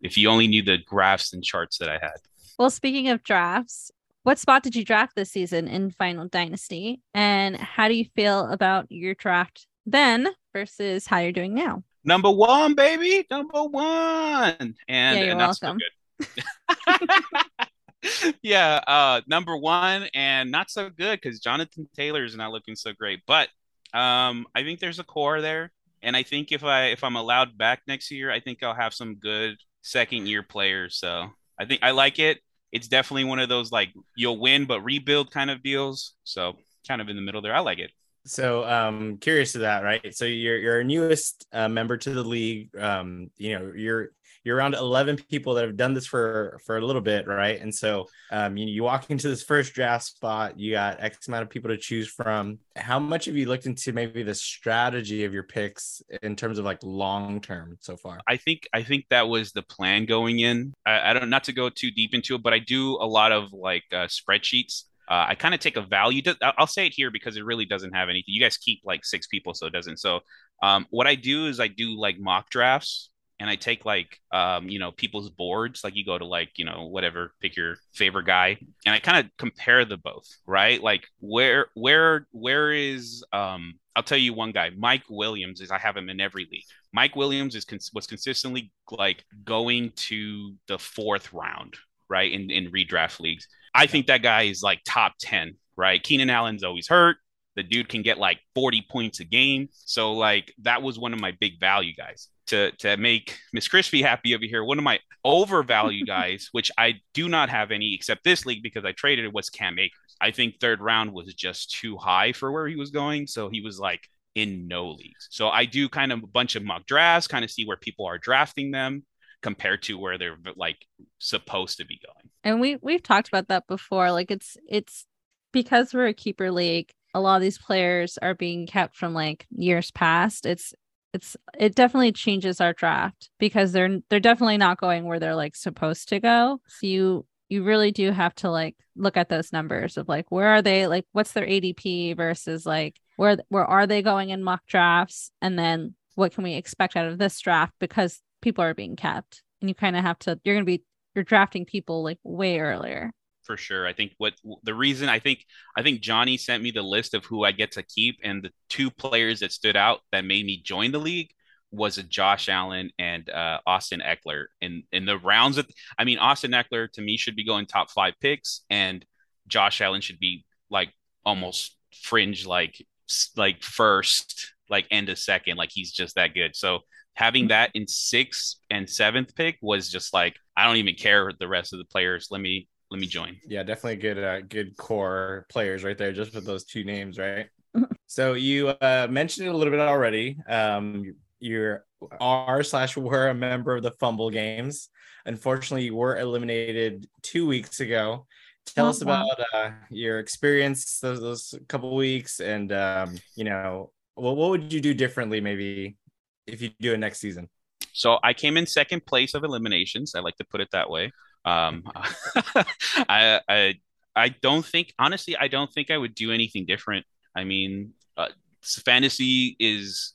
If you only knew the graphs and charts that I had. Well, speaking of drafts, what spot did you draft this season in Final Dynasty? And how do you feel about your draft then versus how you're doing now? Number one, baby, number one. And, Yeah, you're and not so welcome. good. yeah, uh, number one, and not so good because Jonathan Taylor is not looking so great. But um, I think there's a core there, and I think if I if I'm allowed back next year, I think I'll have some good second year players. So I think I like it. It's definitely one of those like you'll win but rebuild kind of deals. So kind of in the middle there. I like it. So um curious to that, right? So you're you're newest uh, member to the league. Um, you know, you're you're around 11 people that have done this for for a little bit, right? And so um you, you walk into this first draft spot, you got X amount of people to choose from. How much have you looked into maybe the strategy of your picks in terms of like long term so far? I think I think that was the plan going in. I, I don't not to go too deep into it, but I do a lot of like uh, spreadsheets. Uh, I kind of take a value. To, I'll say it here because it really doesn't have anything. You guys keep like six people, so it doesn't. So um, what I do is I do like mock drafts, and I take like um, you know people's boards. Like you go to like you know whatever, pick your favorite guy, and I kind of compare the both, right? Like where where where is um, I'll tell you one guy, Mike Williams is I have him in every league. Mike Williams is cons- was consistently like going to the fourth round, right? In in redraft leagues. I think that guy is like top 10, right? Keenan Allen's always hurt. The dude can get like 40 points a game. So like that was one of my big value guys. To to make Miss Crispy happy over here, one of my overvalue guys, which I do not have any except this league because I traded it was Cam Akers. I think third round was just too high for where he was going. So he was like in no leagues. So I do kind of a bunch of mock drafts, kind of see where people are drafting them compared to where they're like supposed to be going. And we we've talked about that before. Like it's it's because we're a keeper league, a lot of these players are being kept from like years past. It's it's it definitely changes our draft because they're they're definitely not going where they're like supposed to go. So you you really do have to like look at those numbers of like where are they like what's their ADP versus like where where are they going in mock drafts and then what can we expect out of this draft because people are being kept and you kind of have to you're going to be you're drafting people like way earlier. For sure. I think what the reason I think I think Johnny sent me the list of who I get to keep, and the two players that stood out that made me join the league was a Josh Allen and uh, Austin Ekeler. In in the rounds of, I mean, Austin Ekeler to me should be going top five picks, and Josh Allen should be like almost fringe, like like first, like end of second, like he's just that good. So having that in sixth and seventh pick was just like I don't even care the rest of the players. Let me let me join. Yeah, definitely good uh, good core players right there just with those two names, right? so you uh, mentioned it a little bit already. Um, you are slash were a member of the Fumble Games. Unfortunately, you were eliminated two weeks ago. Tell us Wow. about uh, your experience those those couple weeks, and um, you know, well, what would you do differently maybe if you do it next season? So I came in second place of eliminations. I like to put it that way. Um, I, I I don't think honestly I don't think I would do anything different. I mean, uh, fantasy is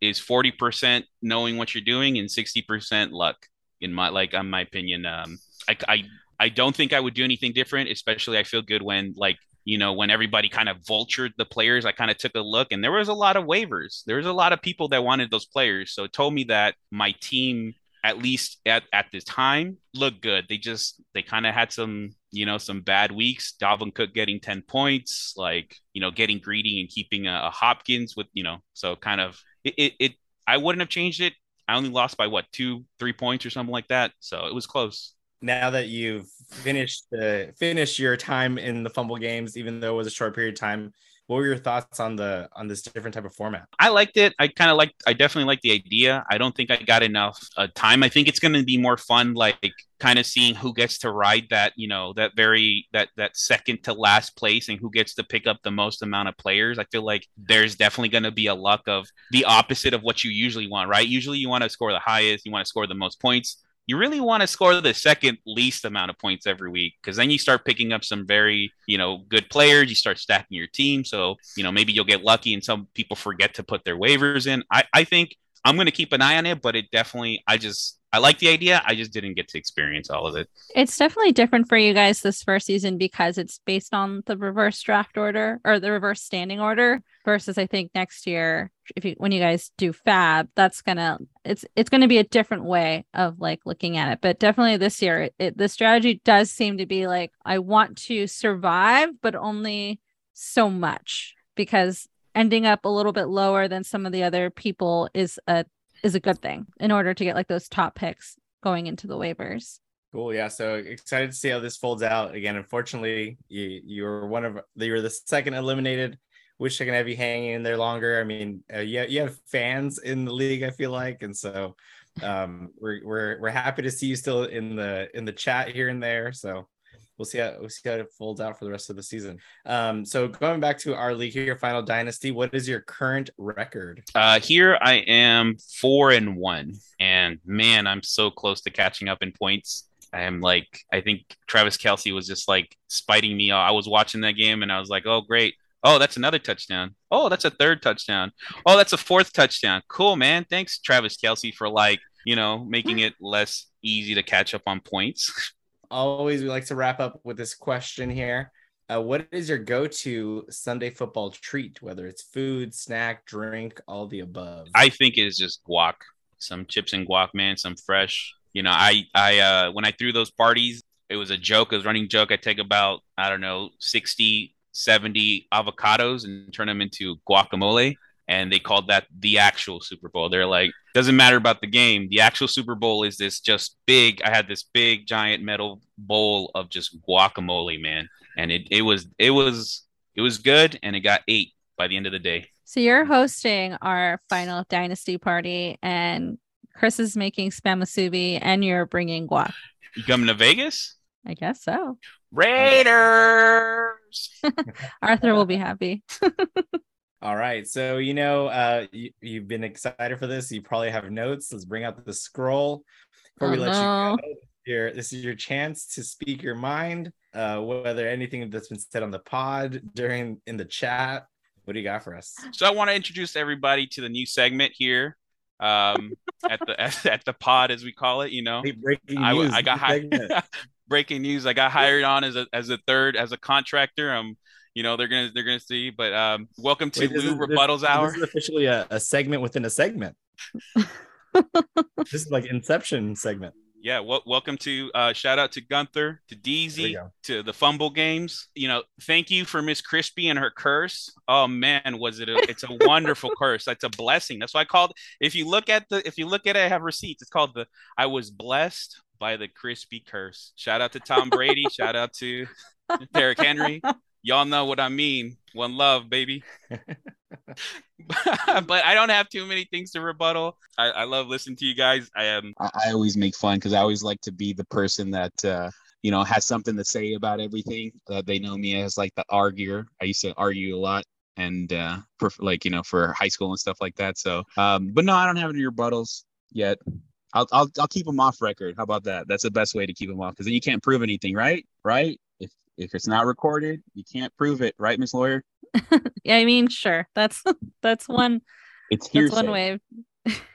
is 40% knowing what you're doing and 60% luck in my like on my opinion. Um I, I i don't think i would do anything different especially i feel good when like you know when everybody kind of vultured the players i kind of took a look and there was a lot of waivers. There was a lot of people that wanted those players. So it told me that my team at least at, at this time looked good they just they kind of had some you know some bad weeks dalvin cook getting 10 points like you know getting greedy and keeping a, a hopkins with you know so kind of it, it, it i wouldn't have changed it I only lost by what two, three points or something like that. So it was close. Now that you've finished the finished your time in the fumble games, even though it was a short period of time, what were your thoughts on the on this different type of format? I liked it. I kind of like i definitely like the idea. I don't think i got enough uh, time. I think it's going to be more fun like kind of seeing who gets to ride that you know that very that that second to last place and who gets to pick up the most amount of players. I feel like there's definitely going to be a luck of the opposite of what you usually want right? Usually you want to score the highest you want to score the most points you really want to score the second least amount of points every week because then you start picking up some very you know good players you start stacking your team. So you know maybe you'll get lucky and some people forget to put their waivers in. I, I think i'm going to keep an eye on it but it definitely i just I like the idea. I just didn't get to experience all of it. It's definitely different for you guys this first season because it's based on the reverse draft order or the reverse standing order versus I think next year if you when you guys do FAAB that's gonna it's it's gonna be a different way of like looking at it but definitely this year it, it, the strategy does seem to be like I want to survive but only so much because ending up a little bit lower than some of the other people is a is a good thing in order to get like those top picks going into the waivers. Cool. Yeah. So excited to see how this folds out. Again, unfortunately, you you're one of you're the second eliminated. Wish I can have you hanging in there longer. I mean, uh, yeah, you have fans in the league. I feel like, and so um, we're we're we're happy to see you still in the in the chat here and there. So we'll see how we'll see how it folds out for the rest of the season. Um, so going back to our league here, Final Dynasty, what is your current record? Uh, here I am four and one, and man, I'm so close to catching up in points. I am like, I think Travis Kelce was just like spiting me. I was watching that game, and I was like, oh great. Oh, that's another touchdown. Oh, that's a third touchdown. Oh, that's a fourth touchdown. Cool, man. Thanks, Travis Kelce, for like, you know, making it less easy to catch up on points. always we like to wrap up with this question here. Uh, what is your go-to Sunday football treat? Whether it's food, snack, drink, all the above. I think it is just guac, some chips and guac, man, some fresh. You know, I I uh when I threw those parties, it was a joke, it was running joke. I take about I don't know 60, 70 avocados and turn them into guacamole and they called that the actual Super Bowl. They're like, doesn't matter about the game. The actual Super Bowl is this just big. I had this big giant metal bowl of just guacamole, man, and it it was it was it was good, and it got ate by the end of the day. So you're hosting our final dynasty party, and Chris is making spam musubi, and you're bringing guac. You coming to Vegas? I guess so. Raiders. Arthur will be happy. All right. So, you know, uh, you, you've been excited for this. You probably have notes. Let's bring out the scroll before Oh, we let no. you go. Your, this is your chance to speak your mind, uh, whether anything that's been said on the pod during in the chat. What do you got for us? So I want to introduce everybody to the new segment here, um, at the at, the pod as we call it. You know, Hey, breaking I, news. I got hired. breaking news. I got hired on as a as a third as a contractor. Um, you know they're gonna they're gonna see. But um, welcome to Wait, Lou is- this- Rebuttals Hour. This is officially a, a segment within a segment. this is like Inception segment. Yeah, well, welcome to uh, shout out to Gunther, to There Deezy, to the Fumble Games. You know, thank you for Miss Crispy and her curse. Oh man, was it? A, it's a wonderful curse. That's a blessing. That's why I called. If you look at the, if you look at it, I have receipts. It's called the. I was blessed by the crispy curse. Shout out to Tom Brady. shout out to Derrick Henry. Y'all know what I mean. One love, baby. but I don't have too many things to rebuttal. I, I love listening to you guys. I am. I, I always make fun because I always like to be the person that uh, you know has something to say about everything. Uh, they know me as like the arguer. I used to argue a lot, and uh, for like you know for high school and stuff like that. So, um, but no, I don't have any rebuttals yet. I'll, I'll I'll keep them off record. How about that? That's the best way to keep them off because then you can't prove anything, right? Right? If if it's not recorded, you can't prove it, right, Miss Lawyer? yeah, I mean, sure. That's that's one It's that's one way.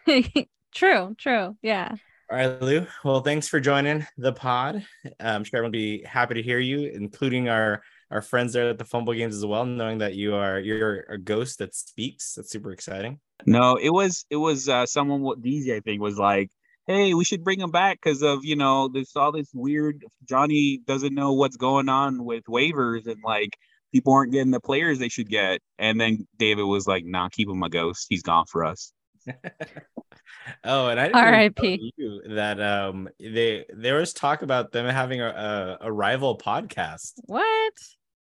true, true. Yeah. All right, Lou. Well, thanks for joining the pod. I'm sure everyone will be happy to hear you, including our our friends there at the Fumble Games as well, knowing that you are you're a ghost that speaks. That's super exciting. No, it was it was uh, someone what DZ I think was like, hey, we should bring him back because of you know there's all this weird Johnny doesn't know what's going on with waivers and like people aren't getting the players they should get. And then David was like, nah, keep him a ghost. He's gone for us. oh, and I didn't R.I.P.. you that um they there was talk about them having a, a, a rival podcast. What?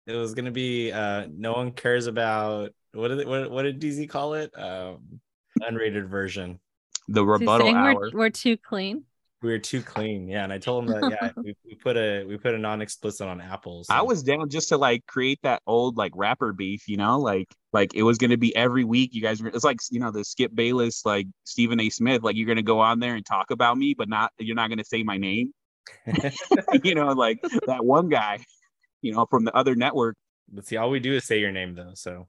It was gonna be uh no one cares about what did it, what, what did DZ call it? Um unrated version. The rebuttal saying hour. we're, we're too clean. We were too clean. Yeah, and I told him that yeah, we, we put a we put a non-explicit on Apple. I was down just to like create that old like rapper beef, you know, like like it was gonna be every week. You guys, were, it's like you know the Skip Bayless, like Stephen A. Smith, like you're gonna go on there and talk about me, but not you're not gonna say my name, you know, like that one guy, you know, from the other network. But see, all we do is say your name though. So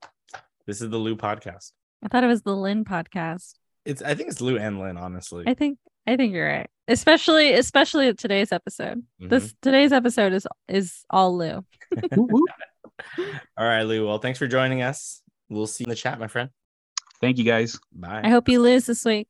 this is the Lou podcast. I thought it was the Lynn podcast. It's I think it's Lou and Lynn, honestly. I think I think you're right. Especially especially today's episode. Mhm. This today's episode is is all Lou. Woo woo. All right, Lou. Well, thanks for joining us. We'll see you in the chat, my friend. Thank you guys. Bye. I hope you lose this week.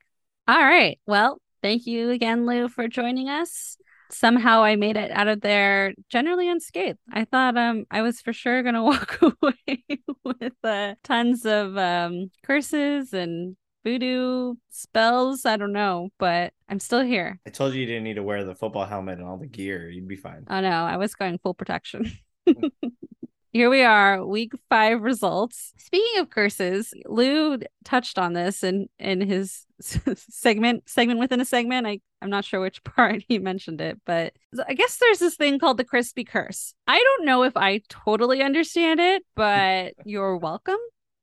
All right. Well, thank you again, Lou, for joining us. Somehow I made it out of there generally unscathed. I thought um I was for sure gonna walk away with uh, tons of um curses and voodoo spells. I don't know, but I'm still here. I told you you didn't need to wear the football helmet and all the gear. You'd be fine. Oh no, I was going full protection. Here we are, week five results. Speaking of curses, Lou touched on this in in his segment segment within a segment. I I'm not sure which part he mentioned it, but I guess there's this thing called the crispy curse. I don't know if I totally understand it, but you're welcome.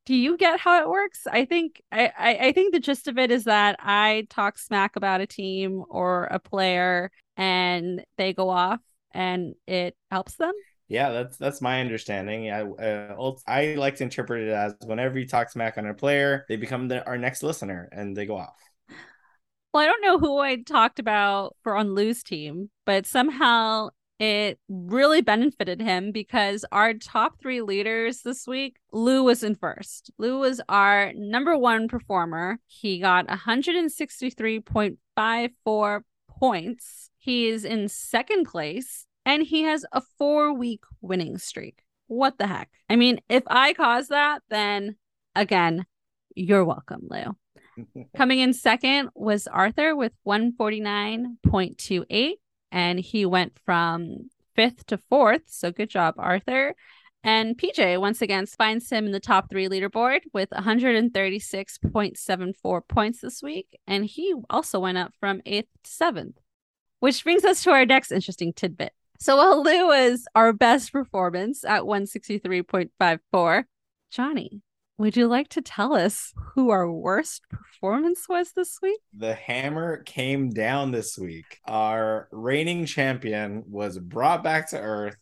Do you get how it works? I think I, I I think the gist of it is that I talk smack about a team or a player and they go off and it helps them. Yeah, that's that's my understanding. I uh, I like to interpret it as whenever you talk smack on a player, they become the, our next listener and they go off. Well, I don't know who I talked about for on Lou's team, but somehow it really benefited him because our top three leaders this week, Lou was in first. Lou was our number one performer. He got 163.54 points. He is in second place and he has a four week winning streak. What the heck? I mean, if I caused that, then again, you're welcome, Lou. Coming in second was Arthur with 149.28, and he went from fifth to fourth. So good job, Arthur. And PJ once again finds him in the top three leaderboard with 136.74 points this week. And he also went up from eighth to seventh, which brings us to our next interesting tidbit. So while Lou was our best performance at 163.54, Johnny, would you like to tell us who our worst performance was this week? the hammer came down this week. Our reigning champion was brought back to earth.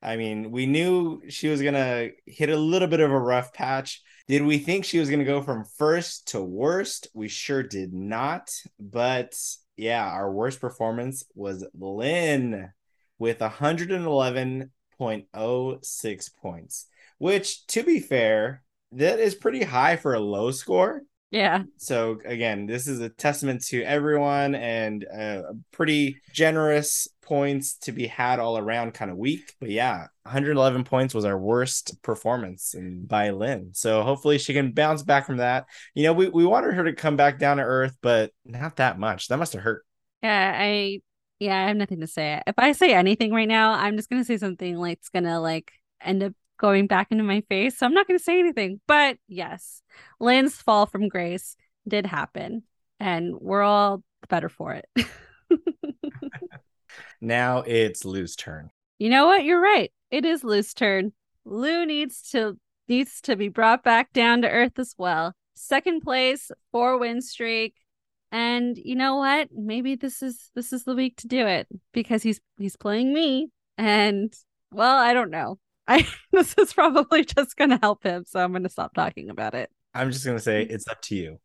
I mean, we knew she was going to hit a little bit of a rough patch. Did we think she was going to go from first to worst? We sure did not. But yeah, our worst performance was Lynn with 111.06 points, which, to be fair, that is pretty high for a low score. Yeah. So again, this is a testament to everyone and uh, pretty generous points to be had all around kind of week. But yeah, 111 points was our worst performance in by Lynn. So hopefully she can bounce back from that. You know, we, we wanted her to come back down to earth, but not that much. That must have hurt. Yeah. I, yeah, I have nothing to say. If I say anything right now, I'm just to say something like it's to like end up going back into my face. So I'm not going to say anything. But yes, Lynn's fall from grace did happen. And we're all the better for it. Now it's Lou's turn. You know what? You're right. It is Lou's turn. Lou needs to needs to be brought back down to earth as well. Second place, four win streak. And you know what? Maybe this is this is the week to do it because he's he's playing me. And well, I don't know. I this is probably just gonna help him, so I'm gonna stop talking about it. I'm just gonna say it's up to you.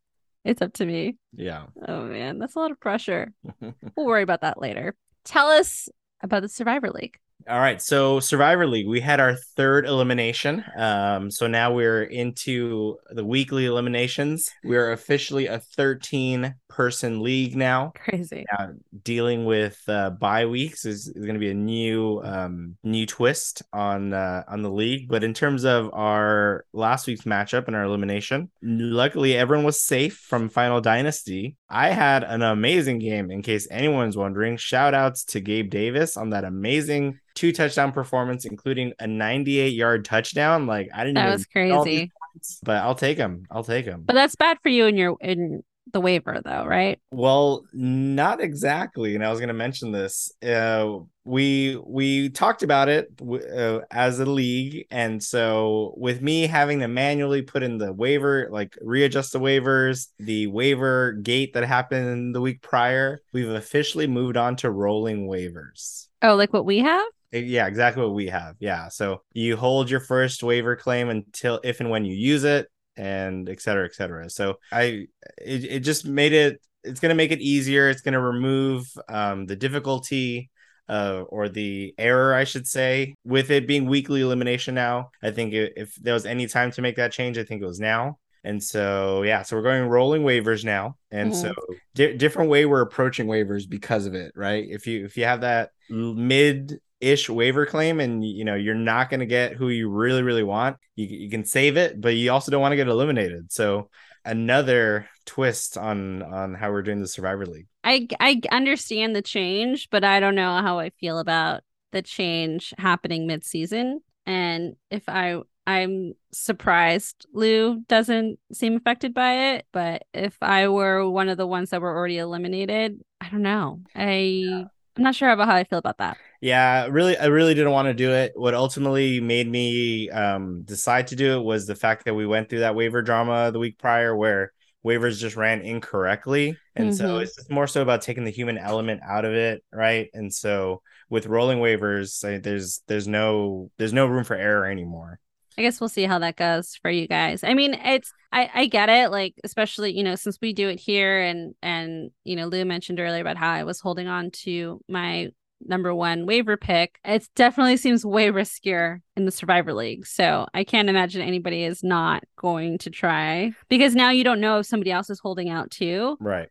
It's up to me. Yeah. Oh man, that's a lot of pressure. We'll worry about that later. Tell us about the Survivor League. All right, so Survivor League, we had our third elimination. Um, so now we're into the weekly eliminations. We're officially a 13 person league now. Crazy. Now, dealing with uh, bye weeks is, is going to be a new um, new twist on uh, on the league. But in terms of our last week's matchup and our elimination, luckily everyone was safe from Final Dynasty. I had an amazing game. In case anyone's wondering, shout outs to Gabe Davis on that amazing two touchdown performance, including a 98 yard touchdown. Like I didn't. That even was know all these crazy. but I'll take him. I'll take him. But that's bad for you in your in the waiver though, right? Well, not exactly. And I was going to mention this. Uh, we we talked about it uh, as a league, and so with me having to manually put in the waiver, like readjust the waivers, the waiver gate that happened the week prior, we've officially moved on to rolling waivers. Oh, like what we have? Uh, Yeah, exactly what we have. Yeah. So you hold your first waiver claim until if and when you use it and et cetera, et cetera. So I it, it just made it it's gonna make it easier. It's gonna remove um the difficulty uh or the error, I should say, with it being weekly elimination now. I think if there was any time to make that change, I think it was now. And so yeah, so we're going rolling waivers now, and Mhm. so di- different way we're approaching waivers because of it, right? If you if you have that mid ish waiver claim and you know you're not going to get who you really really want you, you can save it but you also don't want to get eliminated so another twist on on how we're doing the survivor league I I understand the change, but I don't know how I feel about the change happening mid-season. And if I I'm surprised Lou doesn't seem affected by it, but if I were one of the ones that were already eliminated, I don't know. I I'm not sure about how I feel about that. yeah really i really didn't want to do it what ultimately made me um decide to do it was the fact that we went through that waiver drama the week prior where waivers just ran incorrectly and so Mhm. it's just more so about taking the human element out of it right and so with rolling waivers I, there's there's no there's no room for error anymore I guess we'll see how that goes for you guys. I mean, it's I I get it, like especially you know since we do it here, and and you know Lou mentioned earlier about how I was holding on to my number one waiver pick. It definitely seems way riskier in the Survivor League, so I can't imagine anybody is not going to try because now you don't know if somebody else is holding out too. Right.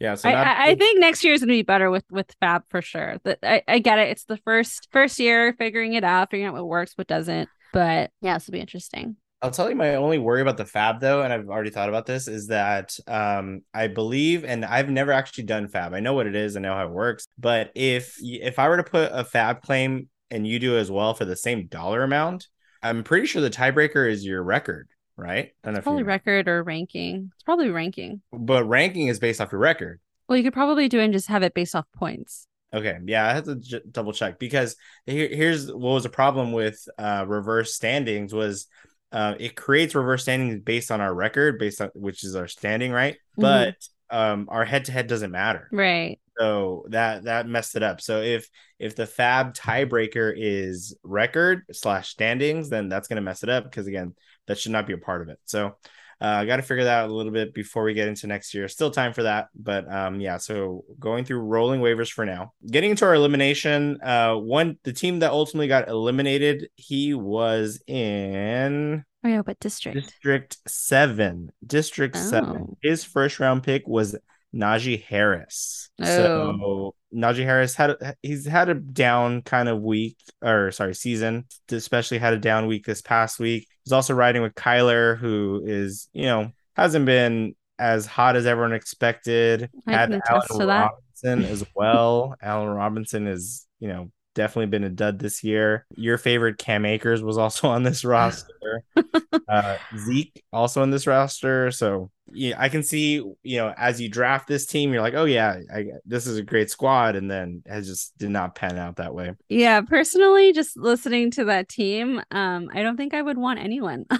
Yeah. So I, not, I, I think next year is going to be better with with FAAB for sure. That I, I get it. It's the first first year figuring it out, figuring out what works, what doesn't. But yeah, this will be interesting. I'll tell you my only worry about the FAAB though, and I've already thought about this, is that um I believe, and I've never actually done FAAB. I know what it is, I know how it works. But if if I were to put a FAAB claim and you do as well for the same dollar amount, I'm pretty sure the tiebreaker is your record, right? I don't know you Probably know. record or ranking. It's probably ranking. but ranking is based off your record. Well, you could probably do it and just have it based off points. Okay, yeah, I have to j- double check because here, here's what was a problem with uh, reverse standings was uh, it creates reverse standings based on our record, based on which is our standing, right? But um, our head to head doesn't matter, Right. so that that messed it up. So if if the FAAB tiebreaker is record slash standings, then that's gonna mess it up because again, that should not be a part of it. So I got to figure that out a little bit before we get into next year. Still time for that, but um, yeah. So going through rolling waivers for now. Getting into our elimination, uh, one the team that ultimately got eliminated, he was in Oh yeah, but district. District Seven. District Seven. Oh. His first round pick was Najee Harris. Oh. So Najee Harris had he's had a down kind of week, or sorry, season. Especially had a down week this past week. He's also riding with Kyler, who is you know hasn't been as hot as everyone expected. I had Allen. Robinson as well. Allen Robinson is you know definitely been a dud this year. Your favorite Cam Akers was also on this roster. uh, Zeke also on this roster. So yeah, I can see you know as you draft this team, you're like, oh yeah, I, this is a great squad, and then it just did not pan out that way. Yeah, personally, just listening to that team, um, I don't think I would want anyone.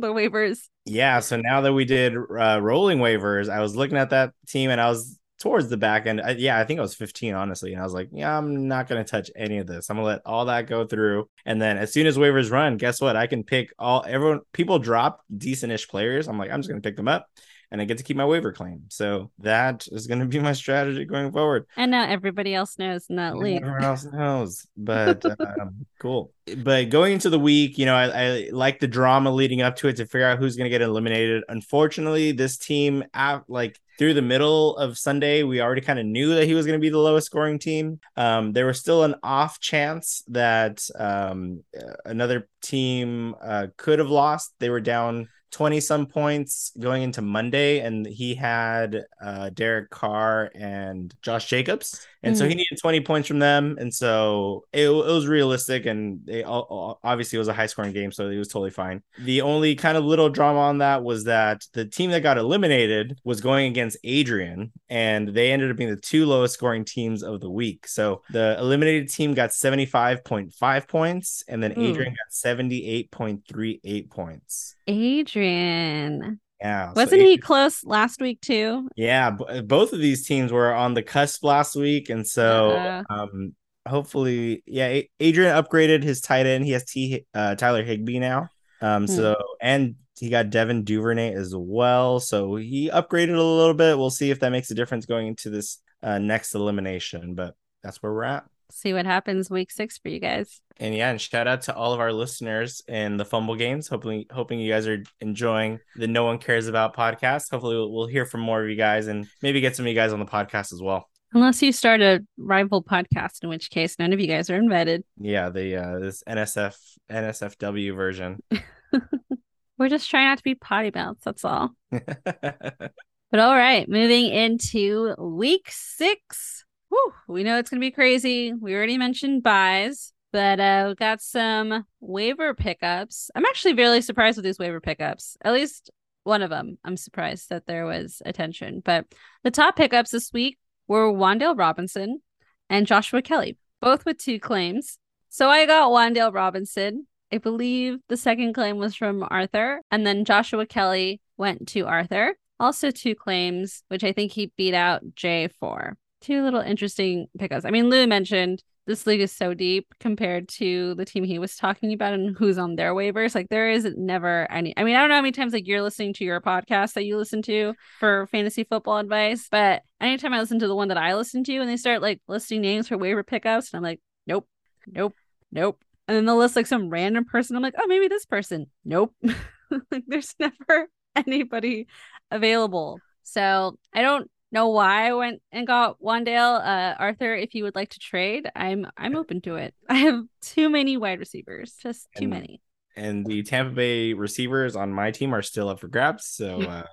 the waivers. Yeah. So now that we did uh, rolling waivers, I was looking at that team and I was towards the back end. I, yeah, I think I was 15, honestly. And I was like, yeah, I'm not going to touch any of this. I'm going to let all that go through. And then as soon as waivers run, guess what? I can pick all everyone, people drop decent ish players. I'm like, I'm just going to pick them up and I get to keep my waiver claim. So that is going to be my strategy going forward. And now everybody else knows in that league. Everyone else knows, but um, cool. But going into the week, you know, I, I, like the drama leading up to it to figure out who's going to get eliminated. Unfortunately, this team, like through the middle of Sunday, we already kind of knew that he was going to be the lowest scoring team. Um, there was still an off chance that um, another team uh, could have lost. They were down 20 some points going into Monday, and he had uh, Derek Carr and Josh Jacobs. And mm-hmm. so he mm-hmm. needed 20 points from them. And so it, it was realistic. And they obviously it was a high scoring game. So it was totally fine. The only kind of little drama on that was that the team that got eliminated was going against Adrian. And they ended up being the two lowest scoring teams of the week. So the eliminated team got 75.5 points. And then Adrian got 78.38 points. Adrian. Yeah. Wasn't so he close last week too? Yeah, b- both of these teams were on the cusp last week, and so uh, um, hopefully, yeah, Adrian upgraded his tight end. He has T uh, Tyler Higbee now. Um, hmm. so and he got Devin Duvernay as well, so he upgraded a little bit. We'll see if that makes a difference going into this uh, next elimination, but that's where we're at see what happens week six for you guys. And yeah, and shout out to all of our listeners in the Fumble Games. Hopefully, hoping you guys are enjoying the No One Cares About podcast. Hopefully, we'll, we'll hear from more of you guys and maybe get some of you guys on the podcast as well. Unless you start a rival podcast, in which case none of you guys are invited. Yeah, the uh, this NSF NSFW version. We're just trying not to be potty mouths. That's all. but all right, moving into week six. Whew, we know it's going to be crazy. We already mentioned byes, but uh, we got some waiver pickups. I'm actually really surprised with these waiver pickups. At least one of them. I'm surprised that there was attention. But the top pickups this week were Wan'Dale Robinson and Joshua Kelley, both with two claims. So I got Wan'Dale Robinson. I believe the second claim was from Arthur, and then Joshua Kelley went to Arthur. Also, two claims, which I think he beat out Jay for two little interesting pickups. I mean, Lou mentioned this league is so deep compared to the team he was talking about and who's on their waivers. Like there is never any. I mean, I don't know how many times like you're listening to your podcast that you listen to for fantasy football advice, but anytime I listen to the one that I listen to and they start like listing names for waiver pickups, and I'm like, nope, nope, nope. And then they'll list like some random person. I'm like, oh, maybe this person. Nope. like there's never anybody available. So I don't know why I went and got Wan'Dale. Uh, Arthur, if you would like to trade, I'm I'm open to it. I have too many wide receivers, just too and, many. And the Tampa Bay receivers on my team are still up for grabs. So uh,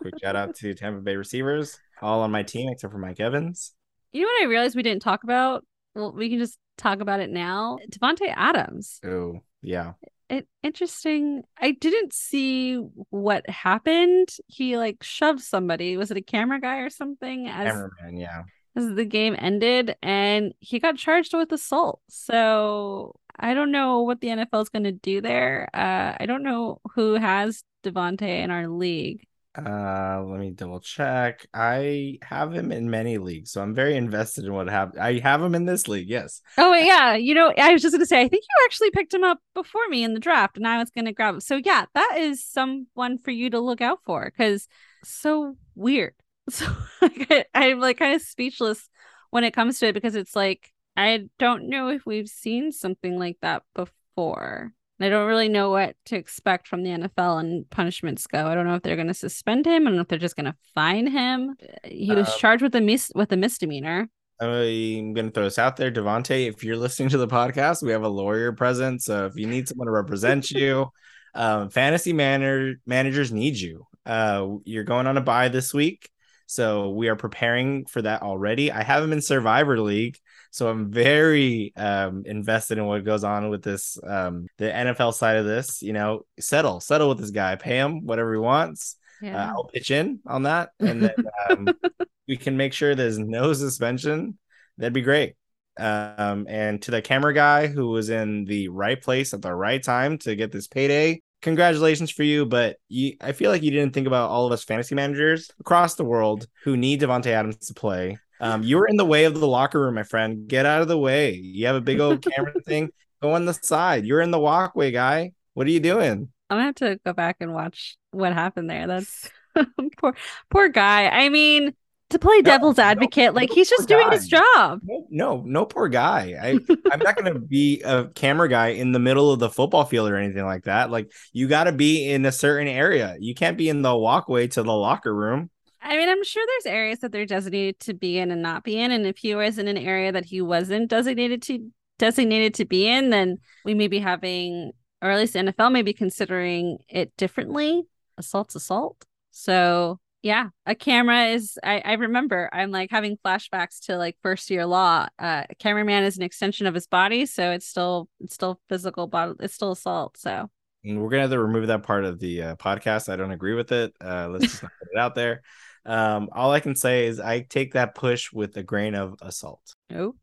quick shout out to Tampa Bay receivers, all on my team except for Mike Evans. You know what I realized we didn't talk about? Well, we can just talk about it now. Davante Adams. Oh yeah it, interesting. I didn't see what happened. He like shoved somebody. Was it a camera guy or something? As, Cameraman, yeah. As the game ended, and he got charged with assault. So I don't know what the NFL is going to do there. Uh, I don't know who has Davante in our league. Uh, let me double check. I have him in many leagues, so I'm very invested in what happened. I have him in this league, yes. Oh yeah, you know, I was just gonna say, I think you actually picked him up before me in the draft, and I was gonna grab him. So yeah, that is someone for you to look out for because so weird. So I, I'm like kind of speechless when it comes to it because it's like I don't know if we've seen something like that before. I don't really know what to expect from the NFL and punishments go. I don't know if they're going to suspend him. I don't know if they're just going to fine him. He was um, charged with a mis- with a misdemeanor. I'm going to throw this out there, Davante. If you're listening to the podcast, we have a lawyer present. So if you need someone to represent you, um, fantasy manager managers need you. Uh, you're going on a bye this week, so we are preparing for that already. I have him in Survivor League. So I'm very um, invested in what goes on with this, um, the NFL side of this. You know, settle, settle with this guy, pay him whatever he wants. Uh, yeah. Uh, I'll pitch in on that, and then um, we can make sure there's no suspension. That'd be great. Um, and to the camera guy who was in the right place at the right time to get this payday, congratulations for you, but you I feel like you didn't think about all of us fantasy managers across the world who need Davante Adams to play. Um, you were in the way of the locker room, my friend. Get out of the way. You have a big old camera thing. Go on the side. You're in the walkway, guy. What are you doing? I'm gonna have to go back and watch what happened there. That's poor poor guy. I mean, to play devil's no, advocate, like no he's just doing his job. No, no, no poor guy. I, I'm not going to be a camera guy in the middle of the football field or anything like that. Like, you got to be in a certain area. You can't be in the walkway to the locker room. I mean, I'm sure there's areas that they're designated to be in and not be in. And if he was in an area that he wasn't designated to designated to be in, then we may be having, or at least the NFL may be considering it differently. Assault's assault. So yeah, a camera is. I, I remember. I'm like having flashbacks to like first year law. Uh, a cameraman is an extension of his body, so it's still it's still physical, body it's still assault. So And we're gonna have to remove that part of the uh, podcast. I don't agree with it. Uh, let's just not put it out there. Um, all I can say is I take that push with a grain of salt. Oh,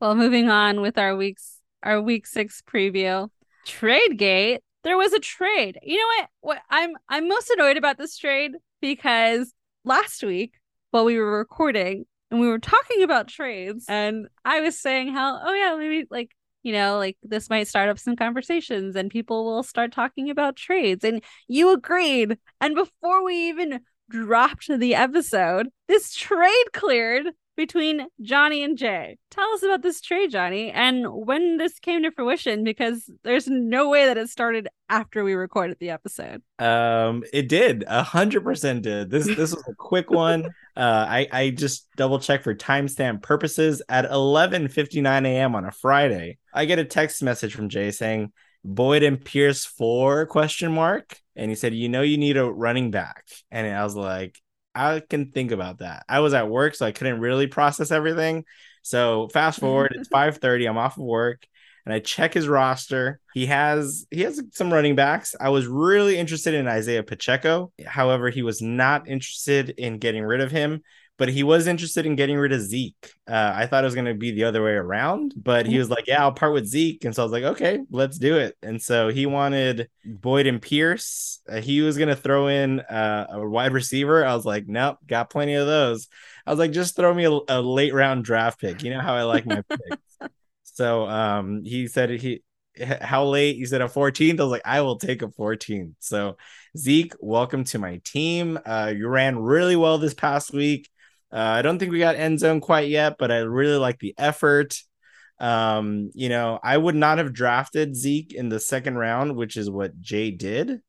well, moving on with our week's our week six preview, trade gate. There was a trade. You know what? What I'm I'm most annoyed about this trade because last week while we were recording and we were talking about trades, and I was saying how oh yeah maybe like you know like this might start up some conversations and people will start talking about trades, and you agreed. And before we even dropped the episode, this trade cleared between Johnny and Jay. Tell us about this trade, Johnny, and when this came to fruition because there's no way that it started after we recorded the episode. Um, it did a hundred percent did. This this was a quick one. Uh, I I just double checked for timestamp purposes at eleven fifty nine a.m. on a Friday. I get a text message from Jay saying Boyd and Pierce for question mark, and he said, "You know, you need a running back," and I was like, I can think about that. I was at work, so I couldn't really process everything. So fast mm-hmm. forward, it's 5:30. I'm off of work and I check his roster. He has he has some running backs. I was really interested in Isaiah Pacheco. However, he was not interested in getting rid of him, but he was interested in getting rid of Zeke. Uh, I thought it was going to be the other way around, but he was like, "Yeah, I'll part with Zeke," and so I was like, "Okay, let's do it." And so he wanted Boyd and Pierce. Uh, he was going to throw in uh, a wide receiver. I was like, "Nope, got plenty of those." I was like, "Just throw me a, a late round draft pick." You know how I like my picks. So um, he said he how late? He said a 14th. I was like, I will take a 14th. So Zeke, welcome to my team. Uh, you ran really well this past week. Uh, I don't think we got end zone quite yet, but I really like the effort. Um, you know, I would not have drafted Zeke in the second round, which is what Jay did.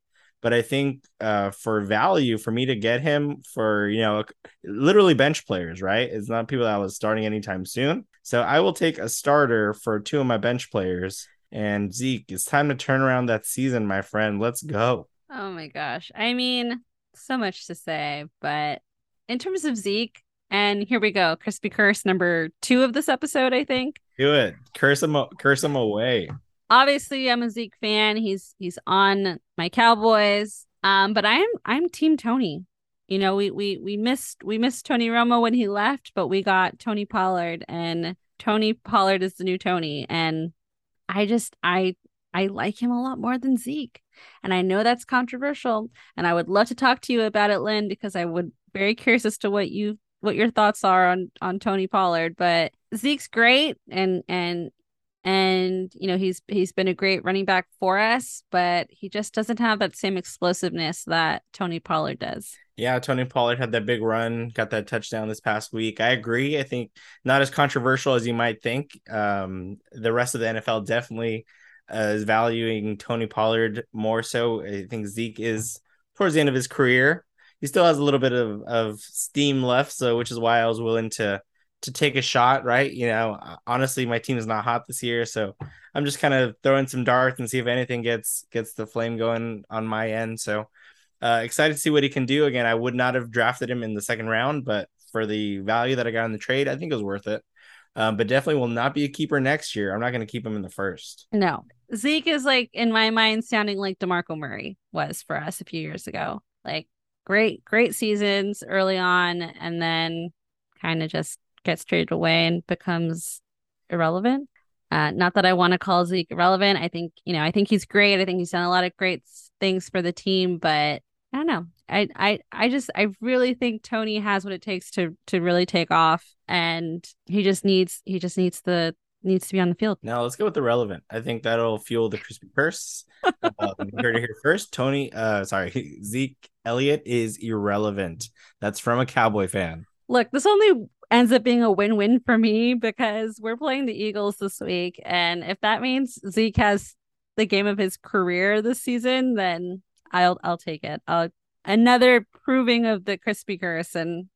But I think uh, for value, for me to get him for, you know, literally bench players, right? It's not people that I was starting anytime soon. So I will take a starter for two of my bench players. And Zeke, it's time to turn around that season, my friend. Let's go. Oh my gosh. I mean, so much to say, but in terms of Zeke, and here we go. Crispy Curse number two of this episode, I think. Do it. Curse him curse him away. Obviously, I'm a Zeke fan. He's he's on my Cowboys. Um, but I'm I'm team Tony. You know, we we we missed we missed Tony Romo when he left, but we got Tony Pollard and Tony Pollard is the new Tony. And I just I I like him a lot more than Zeke. And I know that's controversial. And I would love to talk to you about it, Lynn, because I would very curious as to what you what your thoughts are on on Tony Pollard. But Zeke's great and and and you know he's he's been a great running back for us, but he just doesn't have that same explosiveness that Tony Pollard does. Yeah, Tony Pollard had that big run, got that touchdown this past week. I agree. I think not as controversial as you might think. Um, the rest of the NFL definitely uh, is valuing Tony Pollard more so. I think Zeke is towards the end of his career. He still has a little bit of, of steam left, so which is why I was willing to to take a shot. Right, you know, honestly, my team is not hot this year, so I'm just kind of throwing some darts and see if anything gets gets the flame going on my end. So uh, excited to see what he can do. Again, I would not have drafted him in the second round, but for the value that I got in the trade, I think it was worth it. Um, but definitely will not be a keeper next year. I'm not going to keep him in the first. No, Zeke is like in my mind sounding like Demarco Murray was for us a few years ago. Like great, great seasons early on, and then kind of just gets traded away and becomes irrelevant. Uh, not that I want to call Zeke irrelevant. I think, you know, I think he's great. I think he's done a lot of great things for the team, but I don't know. I I I just I really think Tony has what it takes to to really take off and he just needs he just needs the needs to be on the field. Now let's go with the relevant. I think that'll fuel the crispy curse. um, you heard it here first. Tony, uh, sorry, Zeke Elliott is irrelevant. That's from a Cowboy fan. Look, this only ends up being a win-win for me because we're playing the Eagles this week, and if that means Zeke has the game of his career this season, then I'll I'll take it. I'll, another proving of the crispy curse and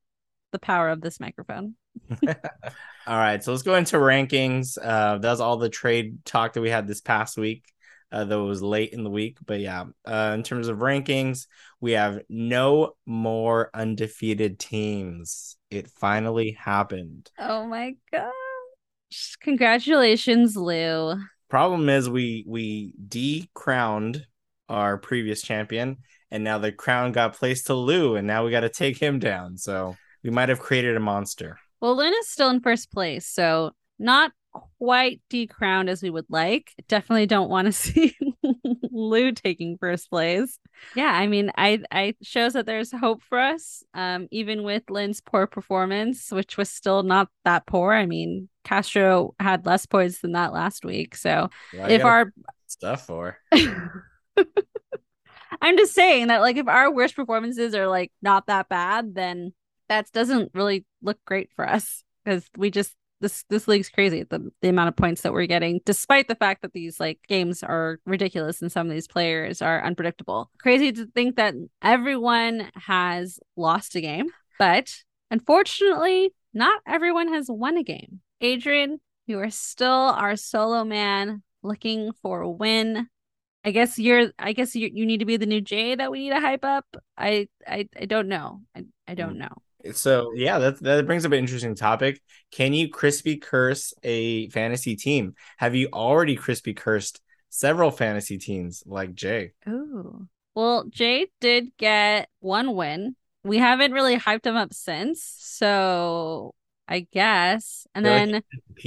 the power of this microphone. all right, so let's go into rankings. Uh, that was all the trade talk that we had this past week. Uh, though it was late in the week, but yeah. Uh, in terms of rankings, we have no more undefeated teams. It finally happened. Oh my gosh! Congratulations, Lou. Problem is, we we decrowned our previous champion, and now the crown got placed to Lou, and now we got to take him down. So we might have created a monster. Well, Luna's still in first place, so not quite decrowned as we would like. Definitely don't want to see Lu taking first place. Yeah, I mean, I I shows that there's hope for us, um, even with Lynn's poor performance, which was still not that poor. I mean, Castro had less points than that last week. So Why if our stuff for I'm just saying that like if our worst performances are like not that bad, then that doesn't really look great for us because we just this this league's crazy the the amount of points that we're getting despite the fact that these like games are ridiculous and some of these players are unpredictable. Crazy to think that everyone has lost a game but unfortunately not everyone has won a game. Adrian you are still our solo man looking for a win. I guess you're i guess you, you need to be the new jay that we need to hype up. I i, I don't know. I, I don't mm. know So yeah, that that brings up an interesting topic. Can you crispy curse a fantasy team? Have you already crispy cursed several fantasy teams like Jay? Ooh. Well, Jay did get one win. We haven't really hyped him up since. So I guess. And Feel like then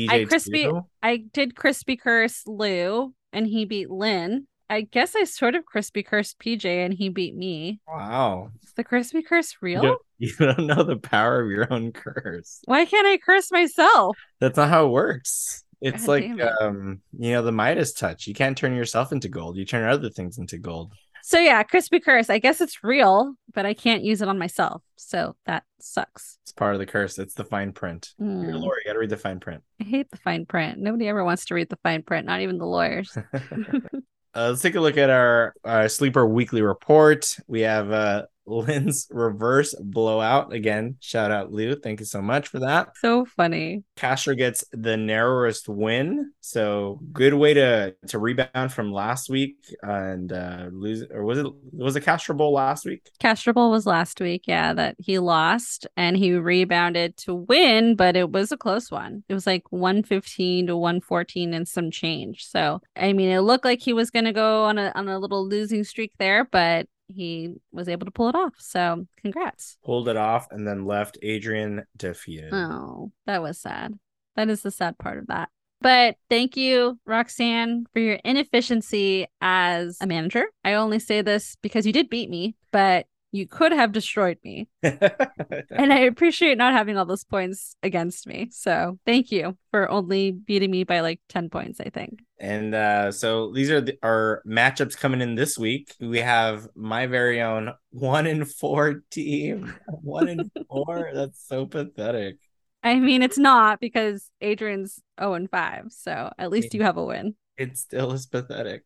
I crispy too? I did crispy curse Lu and he beat Lynn. I guess I sort of crispy cursed PJ and he beat me. Wow. Is the crispy curse You real? don't, you don't know the power of your own curse. Why can't I curse myself? That's not how it works. It's God like it. um, you know, the Midas touch. You can't turn yourself into gold. You turn other things into gold. So yeah, crispy curse. I guess it's real, but I can't use it on myself. So that sucks. It's part of the curse. It's the fine print. You're a Hmm. lawyer. You gotta read the fine print. I hate the fine print. Nobody ever wants to read the fine print, not even the lawyers. Uh, let's take a look at our uh, sleeper weekly report. We have uh, Lynn's reverse blowout again. Shout out Lu. Thank you so much for that. so funny. Castro gets the narrowest win, so good way to to rebound from last week and uh, lose. Or was it was it Castro Bowl last week? Castro Bowl was last week, yeah, that he lost and he rebounded to win, but it was a close one. It was like 115 to 114 and some change. So, I mean, it looked like he was going to go on a on a little losing streak there, but he was able to pull it off. So, congrats. Pulled it off and then left Adrian defeated. Oh, that was sad. That is the sad part of that. But thank you, Roxanne, for your inefficiency as a manager. I only say this because you did beat me, but you could have destroyed me. And I appreciate not having all those points against me. So thank you for only beating me by like 10 points, I think. And uh, so these are the, our matchups coming in this week. We have my very own one in four team. One in four. That's so pathetic. I mean, it's not because Adrian's 0 and 5. So at least you have a win. It still is pathetic.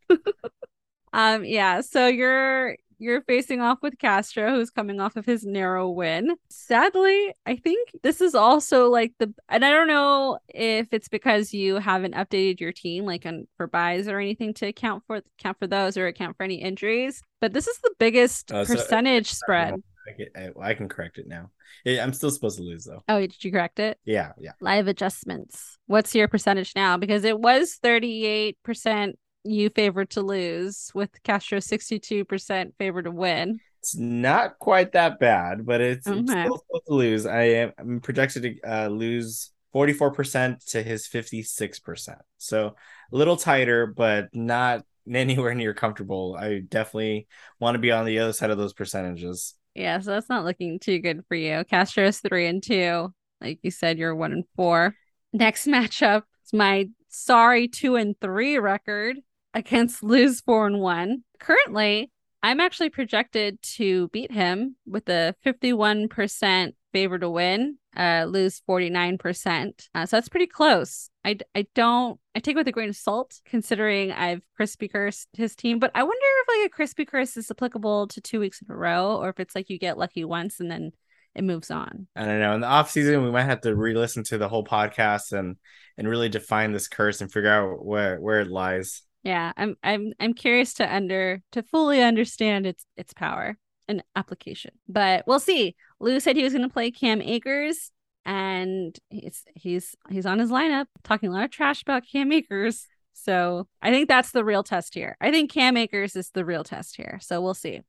Um, yeah, so you're you're facing off with Castro, who's coming off of his narrow win. Sadly, I think this is also like the and I don't know if it's because you haven't updated your team like on for byes or anything to account for account for those or account for any injuries, but this is the biggest Oh, so- uh, percentage spread. I can, I, I can correct it now. I'm still supposed to lose though. Oh, did you correct it? Yeah, yeah. Live adjustments. What's your percentage now? Because it was 38% you favored to lose with Castro 62% favored to win. It's not quite that bad, but it's, it's Okay. still to lose. I am I'm projected to uh, lose 44% to his 56%. So a little tighter, but not anywhere near comfortable. I definitely want to be on the other side of those percentages. Yeah, so that's not looking too good for you. Castro's three and two. Like you said, you're one and four. Next matchup is my sorry two and three record against and one. Currently, I'm actually projected to beat him with a 51% favor to win, uh, lose 49%. Uh, so that's pretty close. I, I don't, I take it with a grain of salt considering I've crispy cursed his team, but I wonder if like a crispy curse is applicable to two weeks in a row or if it's like you get lucky once and then it moves on. I don't know. In the off season, we might have to re-listen to the whole podcast and and really define this curse and figure out where where it lies. Yeah, I'm I'm I'm curious to under to fully understand its its power and application. But we'll see. Lu said he was going to play Cam Akers, and he's he's he's on his lineup talking a lot of trash about Cam Akers. So I think that's the real test here. I think Cam Akers is the real test here. So we'll see.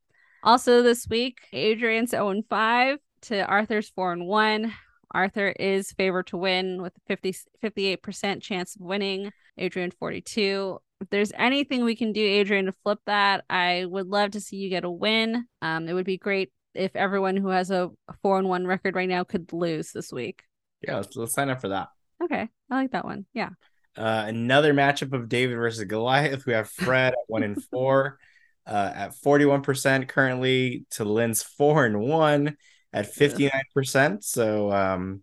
Also this week, Adrian's 0 and 5 to Arthur's 4 and 1. Arthur is favored to win with 50 58% chance of winning. Adrian 42 if there's anything we can do, Adrian, to flip that, I would love to see you get a win. Um, it would be great if everyone who has a four and one record right now could lose this week. Yeah, let's, let's sign up for that. Okay, I like that one. Yeah. Uh, another matchup of David versus Goliath. We have Fred at one and four, uh, at forty one percent currently to Lynn's four and one at fifty nine percent. So um,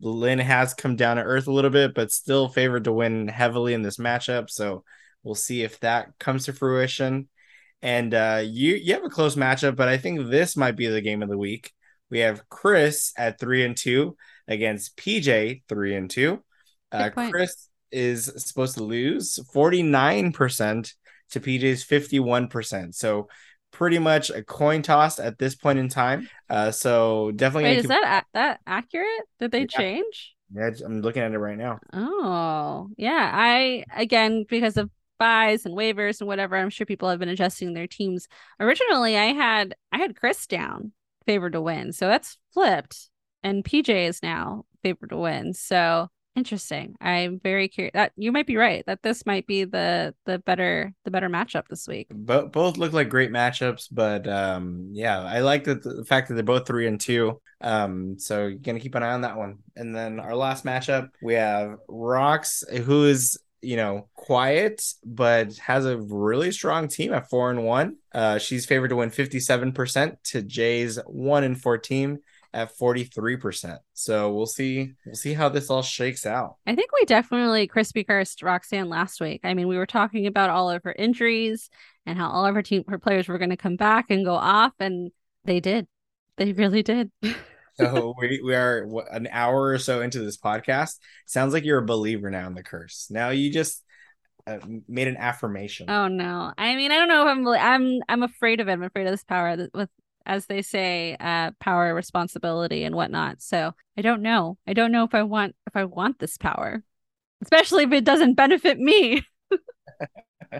Lynn has come down to earth a little bit, but still favored to win heavily in this matchup. So We'll see if that comes to fruition. And uh, you you have a close matchup, but I think this might be the game of the week. We have Chris at three and two against PJ three and two. Uh, Chris is supposed to lose forty nine percent to PJ's fifty one percent. So pretty much a coin toss at this point in time. Uh, so definitely. Wait, is that a- that accurate? Did they yeah. change? Yeah, I'm looking at it right now. Oh, yeah. I again because of byes and waivers and whatever. I'm sure people have been adjusting their teams. Originally, I had I had Chris down favored to win, so that's flipped, and PJ is now favored to win. So interesting. I'm very curious. That you might be right that this might be the the better the better matchup this week. Both both look like great matchups, but um yeah, I like that the fact that they're both three and two. Um, so you're gonna keep an eye on that one. And then our last matchup, we have Rocks, who is you know, quiet, but has a really strong team at four and one. Uh, she's favored to win 57% to Jay's one and four team at 43%. So we'll see, we'll see how this all shakes out. I think we definitely crispy cursed Roxanne last week. I mean, we were talking about all of her injuries and how all of her team, her players were going to come back and go off, and they did. They really did. so we, we are what, an hour or so into this podcast. Sounds like you're a believer now in the curse. Now you just uh, made an affirmation. Oh no! I mean, I don't know if I'm. I'm. I'm afraid of it. I'm afraid of this power. With as they say, uh, power, responsibility, and whatnot. So I don't know. I don't know if I want if I want this power, especially if it doesn't benefit me.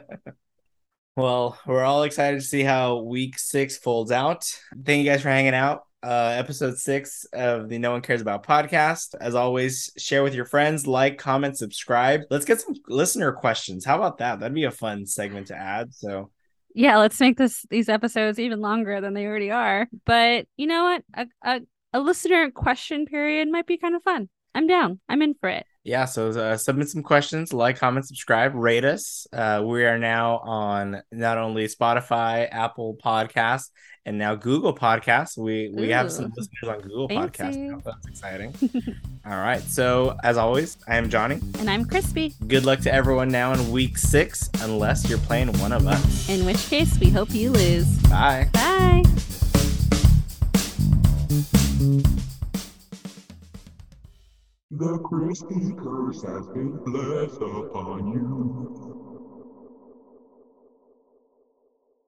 well, we're all excited to see how week six folds out. Thank you guys for hanging out uh, episode six of the No One Cares About podcast. As always, share with your friends, like, comment, subscribe. Let's get some listener questions. How about that? That'd be a fun segment to add. So, yeah, let's make this these episodes even longer than they already are. But you know what? A, a, a listener question period might be kind of fun. I'm down. I'm in for it. Yeah so uh, submit some questions like comment subscribe rate us. Uh, we are now on not only spotify apple podcast and now google podcast we we Ooh. have some listeners on google Fancy. podcast now. that's exciting. All right so as always i am jhonny. And i'm crispy. Good luck to everyone now in week six unless you're playing one of us. In which case we hope you lose. Bye. Bye the Crispy curse has been blessed upon you.